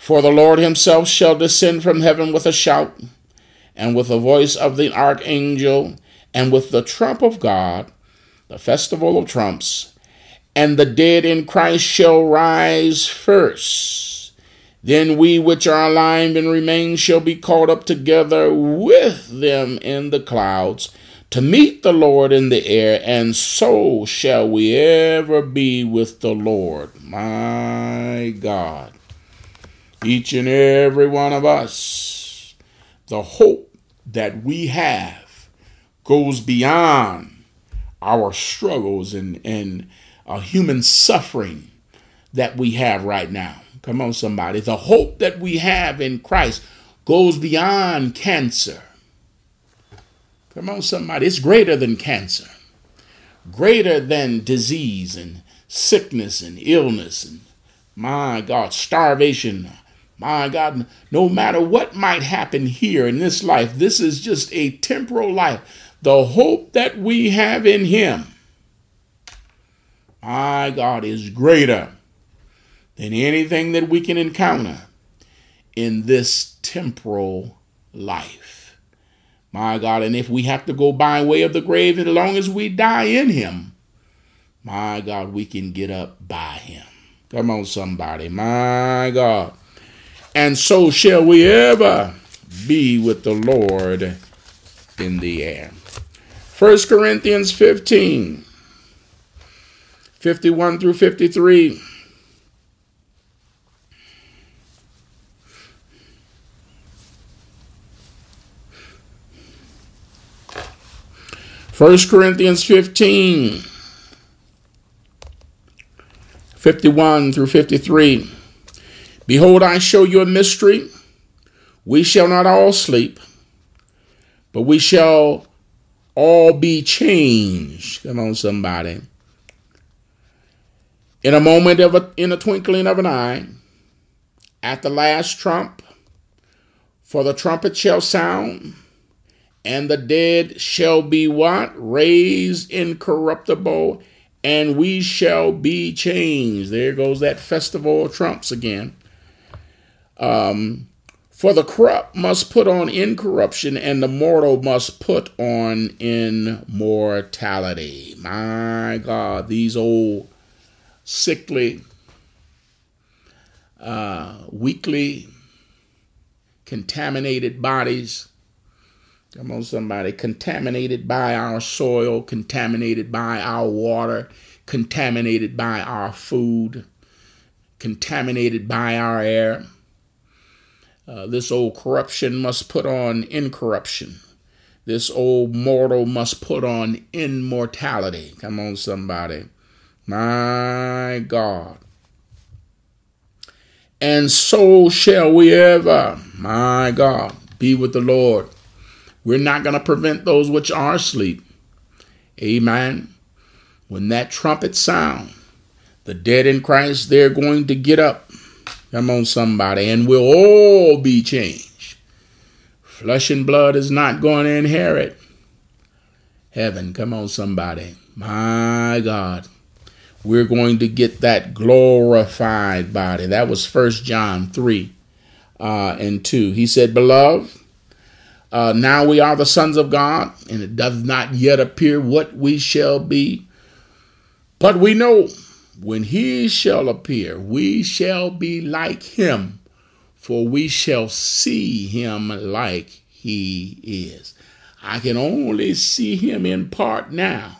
For the Lord himself shall descend from heaven with a shout, and with the voice of the archangel, and with the trump of God, the festival of trumps, and the dead in Christ shall rise first. Then we which are alive and remain shall be caught up together with them in the clouds to meet the Lord in the air, and so shall we ever be with the Lord. My God. Each and every one of us, the hope that we have goes beyond our struggles and, and a human suffering that we have right now. Come on, somebody. The hope that we have in Christ goes beyond cancer Come on, somebody. It's greater than cancer, greater than disease and sickness and illness and, my God, starvation. My God, no matter what might happen here in this life, this is just a temporal life. The hope that we have in Him, my God, is greater than anything that we can encounter in this temporal life. My God, and if we have to go by way of the grave, as long as we die in Him, my God, we can get up by Him. Come on, somebody. My God. And so shall we ever be with the Lord in the air. 1 Corinthians 15, 51 through 53. 1 Corinthians 15, 51 through 53. Behold, I show you a mystery. We shall not all sleep, but we shall all be changed. Come on, somebody. In a moment of a, in a twinkling of an eye, at the last trump, for the trumpet shall sound and the dead shall be what? Raised incorruptible, and we shall be changed. There goes that festival of trumps again. Um, For the corrupt must put on incorruption, and the mortal must put on immortality. My God, these old sickly, uh, weakly, contaminated bodies. Come on, somebody. Contaminated by our soil, contaminated by our water, contaminated by our food, contaminated by our air. Uh, this old corruption must put on incorruption. This old mortal must put on immortality. Come on, somebody. My God. And so shall we ever, my God, be with the Lord. We're not going to prevent those which are asleep. Amen. When that trumpet sound, the dead in Christ, they're going to get up. Come on, somebody, and we'll all be changed. Flesh and blood is not going to inherit heaven. Come on, somebody. My God. We're going to get that glorified body. That was First John 3 uh, and 2. He said, Beloved, uh, now we are the sons of God, and it does not yet appear what we shall be. But we know when he shall appear, we shall be like him, for we shall see him like he is. I can only see him in part now.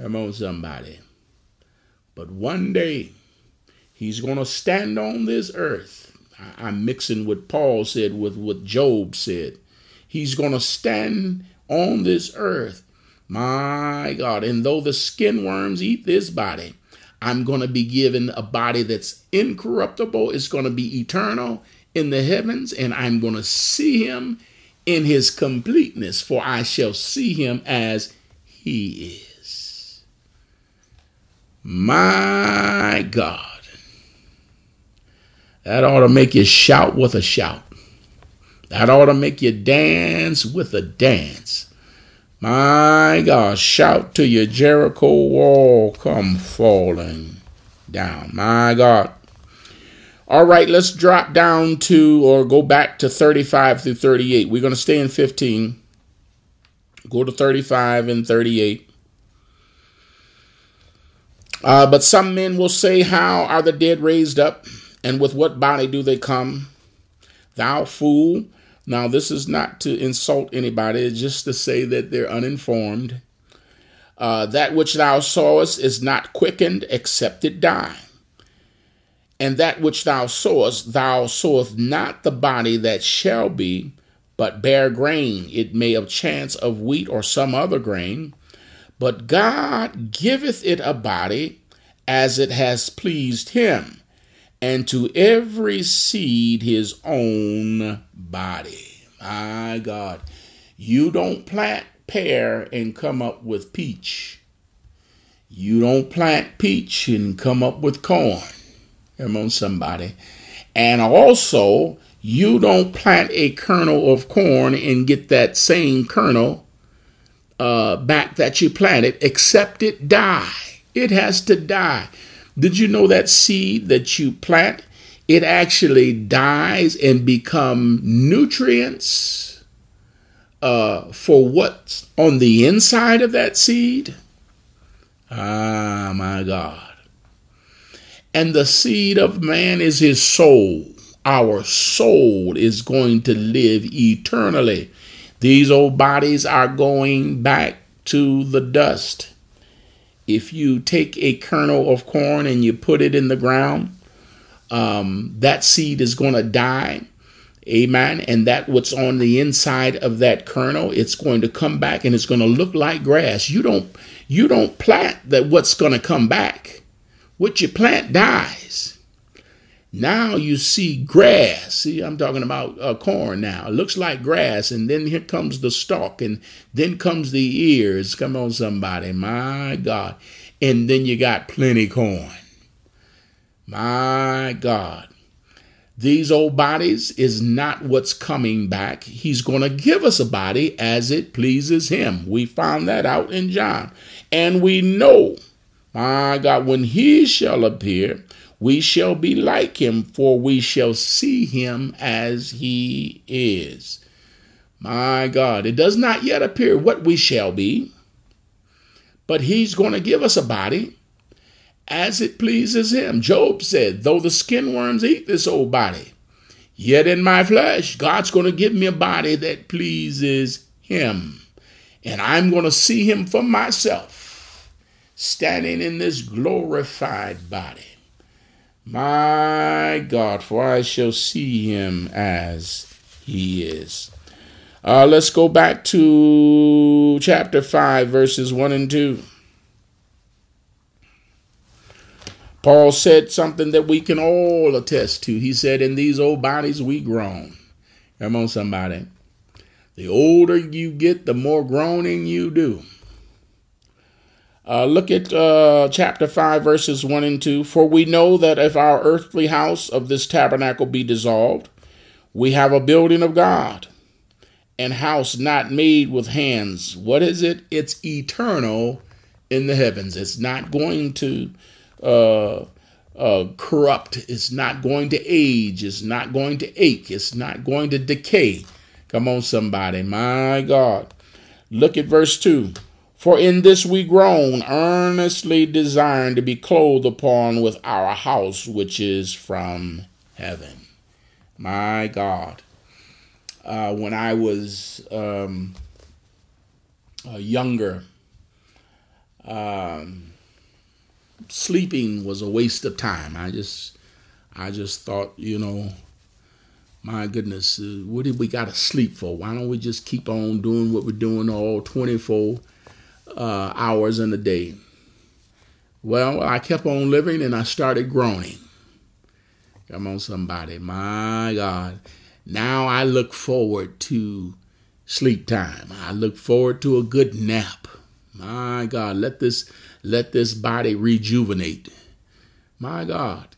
Come on, somebody. But one day, he's going to stand on this earth. I'm mixing what Paul said with what Job said. He's going to stand on this earth my God. And though the skin worms eat this body, I'm going to be given a body that's incorruptible. It's going to be eternal in the heavens, and I'm going to see him in his completeness, for I shall see him as he is. My God. That ought to make you shout with a shout. That ought to make you dance with a dance. My God, shout to your Jericho wall come falling down. My God. All right, let's drop down to or go back to 35 through 38. We're going to stay in 15. Go to 35 and 38. Uh, but some men will say, How are the dead raised up? And with what body do they come? Thou fool, now, this is not to insult anybody, it's just to say that they're uninformed. Uh, that which thou sowest is not quickened except it die. And that which thou sowest, thou sowest not the body that shall be, but bare grain. It may of chance of wheat or some other grain. But God giveth it a body as it has pleased him and to every seed his own body. My God, you don't plant pear and come up with peach. You don't plant peach and come up with corn. Come on, somebody. And also, you don't plant a kernel of corn and get that same kernel uh, back that you planted, except it die. It has to die. Did you know that seed that you plant, it actually dies and become nutrients uh, for what's on the inside of that seed? Ah, my God. And the seed of man is his soul. Our soul is going to live eternally. These old bodies are going back to the dust if you take a kernel of corn and you put it in the ground, um, that seed is going to die. Amen. And that what's on the inside of that kernel, it's going to come back and it's going to look like grass. You don't you don't plant that what's going to come back. What you plant dies. Now you see grass. See, I'm talking about uh, corn now. It looks like grass, and then here comes the stalk, and then comes the ears. Come on, somebody. My God. And then you got plenty corn. My God. These old bodies is not what's coming back. He's going to give us a body as it pleases him. We found that out in John. And we know, my God, when he shall appear, we shall be like him, for we shall see him as he is. My God, it does not yet appear what we shall be, but he's going to give us a body as it pleases him. Job said, Though the skin worms eat this old body, yet in my flesh, God's going to give me a body that pleases him. And I'm going to see him for myself, standing in this glorified body. My God, for I shall see him as he is. Uh, let's go back to chapter 5, verses 1 and 2. Paul said something that we can all attest to. He said, In these old bodies we groan. Come on, somebody. The older you get, the more groaning you do. Uh, look at uh, chapter 5, verses 1 and 2. For we know that if our earthly house of this tabernacle be dissolved, we have a building of God, and house not made with hands. What is it? It's eternal in the heavens. It's not going to uh, uh, corrupt. It's not going to age. It's not going to ache. It's not going to decay. Come on, somebody. My God. Look at verse 2. For in this we groan, earnestly desiring to be clothed upon with our house which is from heaven. My God. Uh, when I was um, uh, younger, um, sleeping was a waste of time. I just, I just thought, you know, my goodness, uh, what did we got to sleep for? Why don't we just keep on doing what we're doing all 24 uh, hours in a day. Well, I kept on living and I started groaning. Come on, somebody. My God. Now I look forward to sleep time. I look forward to a good nap. My God, let this let this body rejuvenate. My God.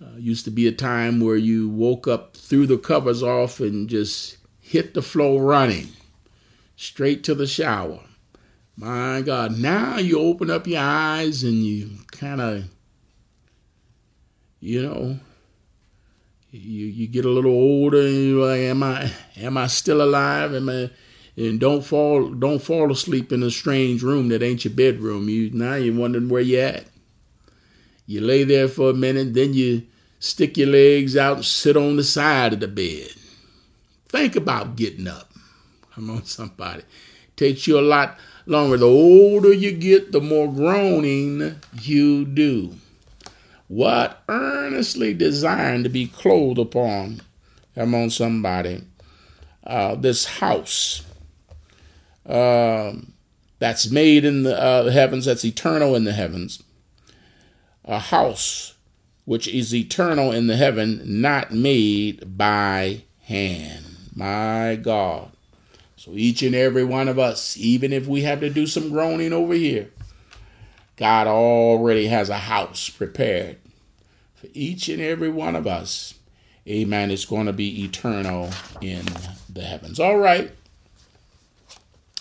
Uh, used to be a time where you woke up, threw the covers off, and just hit the floor running straight to the shower. My God, now you open up your eyes and you kind of, you know, you you get a little older and you're like, am I am I still alive? Am I and don't fall don't fall asleep in a strange room that ain't your bedroom. You now you're wondering where you're at. You lay there for a minute, then you stick your legs out and sit on the side of the bed. Think about getting up. Come on, somebody. Takes you a lot longer. The older you get, the more groaning you do. What earnestly desiring to be clothed upon, come on, somebody, uh, this house uh, that's made in the uh, heavens, that's eternal in the heavens, a house which is eternal in the heaven, not made by hand. My God. So each and every one of us, even if we have to do some groaning over here, God already has a house prepared for each and every one of us. Amen. It's going to be eternal in the heavens. All right.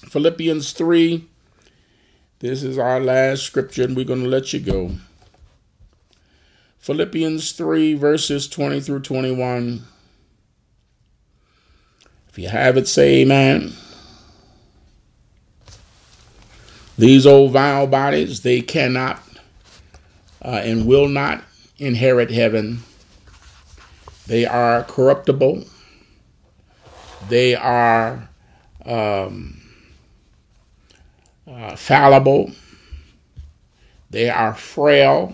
Philippians 3. This is our last scripture, and we're going to let you go. Philippians 3, verses 20 through 21. If you have it, say amen. These old vile bodies, they cannot uh, and will not inherit heaven. They are corruptible. They are um, uh, fallible. They are frail.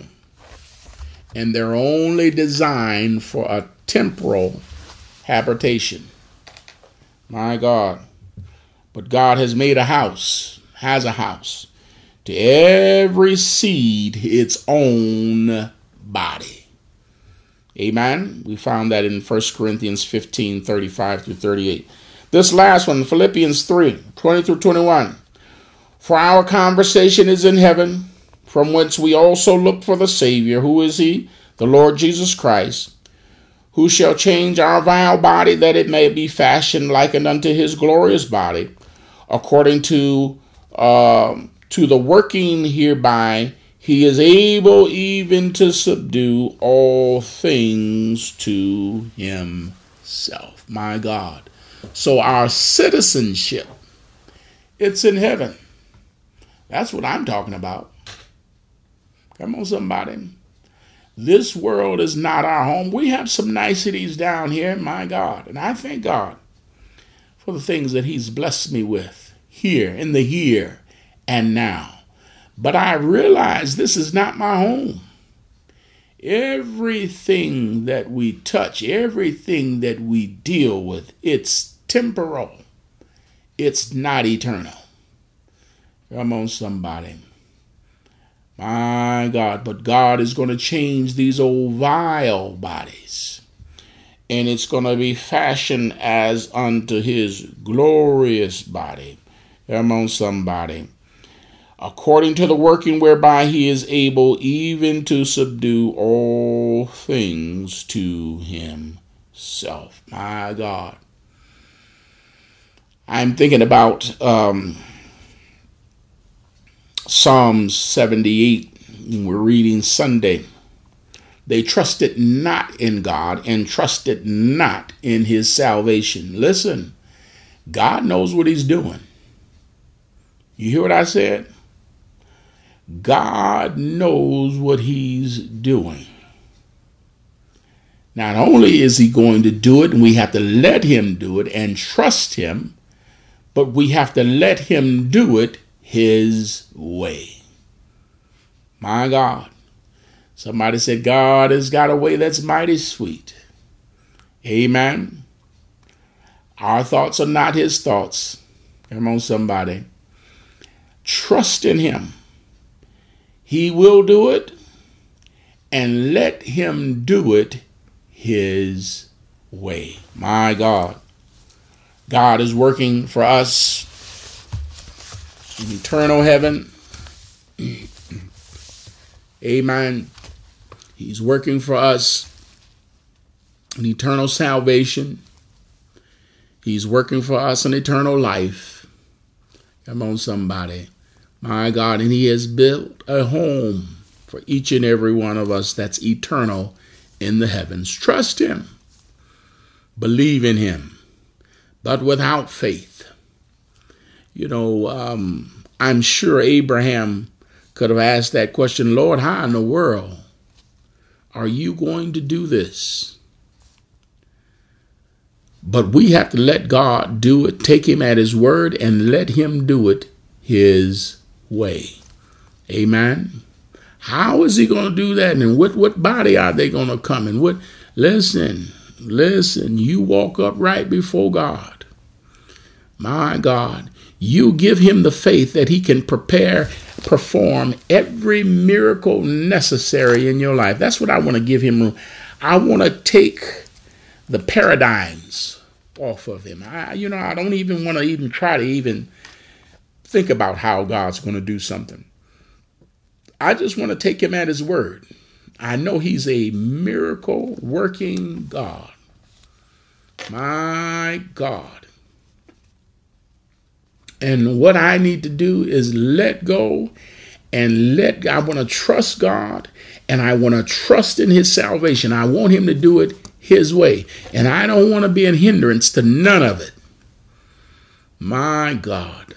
And they're only designed for a temporal habitation. My God. But God has made a house, has a house. To every seed its own body. Amen. We found that in 1 Corinthians 15 35 through 38. This last one, Philippians 3 20 through 21. For our conversation is in heaven, from whence we also look for the Savior. Who is he? The Lord Jesus Christ who shall change our vile body that it may be fashioned likened unto his glorious body, according to uh, to the working hereby He is able even to subdue all things to himself. My God. So our citizenship, it's in heaven. That's what I'm talking about. Come on, somebody. This world is not our home. We have some niceties down here, my God. And I thank God for the things that He's blessed me with here, in the here and now. But I realize this is not my home. Everything that we touch, everything that we deal with, it's temporal. It's not eternal. Come on, somebody. My God, but God is going to change these old vile bodies. And it's going to be fashioned as unto his glorious body. Come on, somebody. According to the working whereby he is able even to subdue all things to himself. My God. I'm thinking about um, Psalms 78, we're reading Sunday. They trusted not in God and trusted not in his salvation. Listen, God knows what he's doing. You hear what I said? God knows what he's doing. Not only is he going to do it, and we have to let him do it and trust him, but we have to let him do it his way. My God. Somebody said, God has got a way that's mighty sweet. Amen. Our thoughts are not his thoughts. Come on, somebody. Trust in him. He will do it, and let him do it his way. My God. God is working for us in eternal heaven. Amen. He's working for us in eternal salvation. He's working for us in eternal life. Come on, somebody. My God, and He has built a home for each and every one of us that's eternal in the heavens. Trust Him, believe in Him, but without faith you know, um, I'm sure Abraham could have asked that question Lord, how in the world are you going to do this? But we have to let God do it, take Him at His word, and let Him do it His way. Amen. How is He going to do that? And what, what body are they going to come in? What? Listen, listen, you walk up right before God. My God, you give him the faith that he can prepare, perform every miracle necessary in your life. That's what I want to give him room. I want to take the paradigms off of him. I, you know, I don't even want to even try to even think about how God's going to do something. I just want to take him at his word. I know he's a miracle working God. My God. And what I need to do is let go and let I want to trust God and I want to trust in his salvation. I want him to do it his way. And I don't want to be a hindrance to none of it. My God.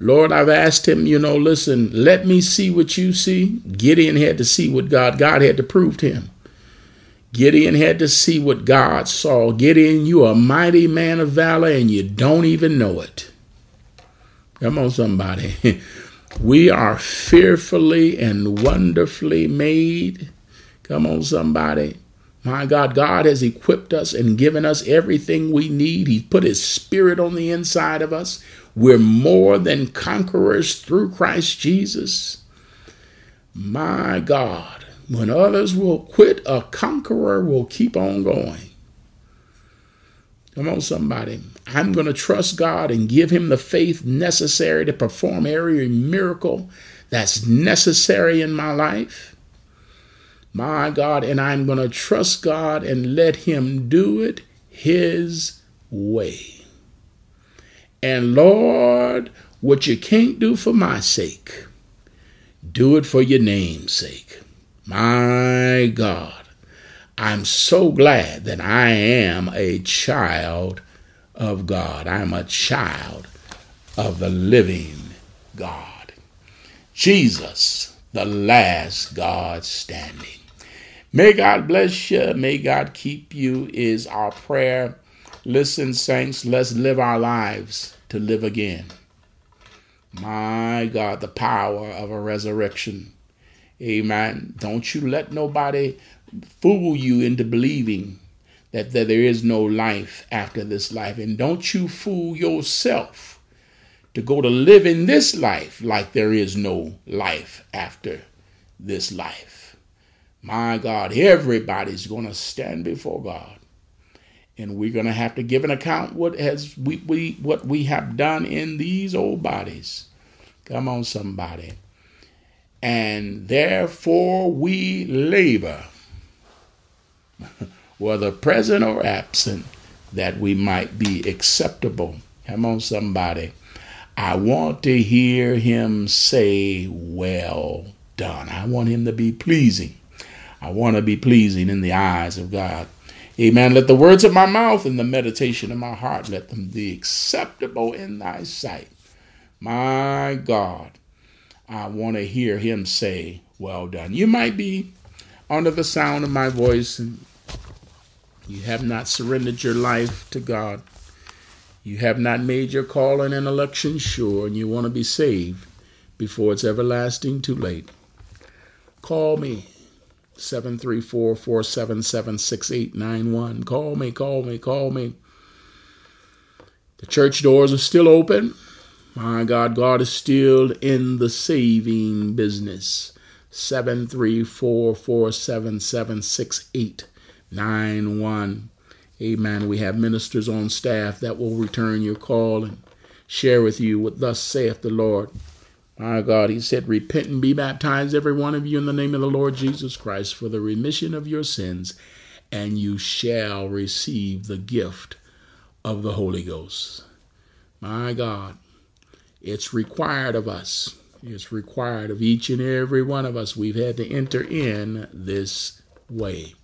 Lord, I've asked him, you know, listen, let me see what you see. Gideon had to see what God, God had to prove to him. Gideon had to see what God saw. Gideon, you are a mighty man of valor and you don't even know it. Come on, somebody. [laughs] We are fearfully and wonderfully made. Come on, somebody. My God, God has equipped us and given us everything we need. He put His Spirit on the inside of us. We're more than conquerors through Christ Jesus. My God, when others will quit, a conqueror will keep on going. Come on, somebody. I'm going to trust God and give Him the faith necessary to perform every miracle that's necessary in my life. My God, and I'm going to trust God and let Him do it His way. And Lord, what you can't do for my sake, Do it for your name's sake. My God, I'm so glad that I am a child of God. I'm a child of the living God. Jesus, the last God standing. May God bless you. May God keep you, is our prayer. Listen, saints, let's live our lives to live again. My God, the power of a resurrection. Amen. Don't you let nobody fool you into believing that, that there is no life after this life. And don't you fool yourself to go to live in this life like there is no life after this life. My God, everybody's going to stand before God. And we're going to have to give an account what has we, we what we have done in these old bodies. Come on, somebody. And therefore we labor [laughs] whether present or absent, that we might be acceptable. Come on, somebody. I want to hear him say, Well done. I want him to be pleasing. I want to be pleasing in the eyes of God. Amen. Let the words of my mouth and the meditation of my heart let them be acceptable in thy sight. My God, I want to hear him say, Well done. You might be under the sound of my voice and you have not surrendered your life to God. You have not made your calling and election sure, and you want to be saved before it's everlasting too late. Call me 734 477 6891. Call me, call me, call me. The church doors are still open. My God, God is still in the saving business. 734 477 6891. Amen. We have ministers on staff that will return your call and share with you what thus saith the Lord. My God, he said, Repent and be baptized, every one of you, in the name of the Lord Jesus Christ, for the remission of your sins, and you shall receive the gift of the Holy Ghost. My God, it's required of us. It's required of each and every one of us. We've had to enter in this way.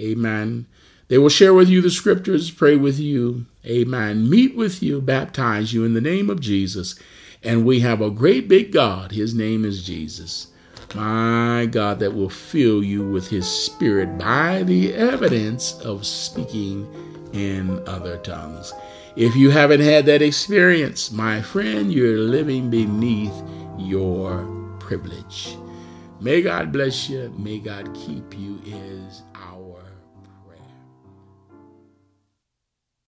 Amen. They will share with you the scriptures, pray with you. Amen. Meet with you, baptize you in the name of Jesus and we have a great big God. His name is Jesus. My God, that will fill you with His Spirit by the evidence of speaking in other tongues. If you haven't had that experience, my friend, you're living beneath your privilege. May God bless you. May God keep you, is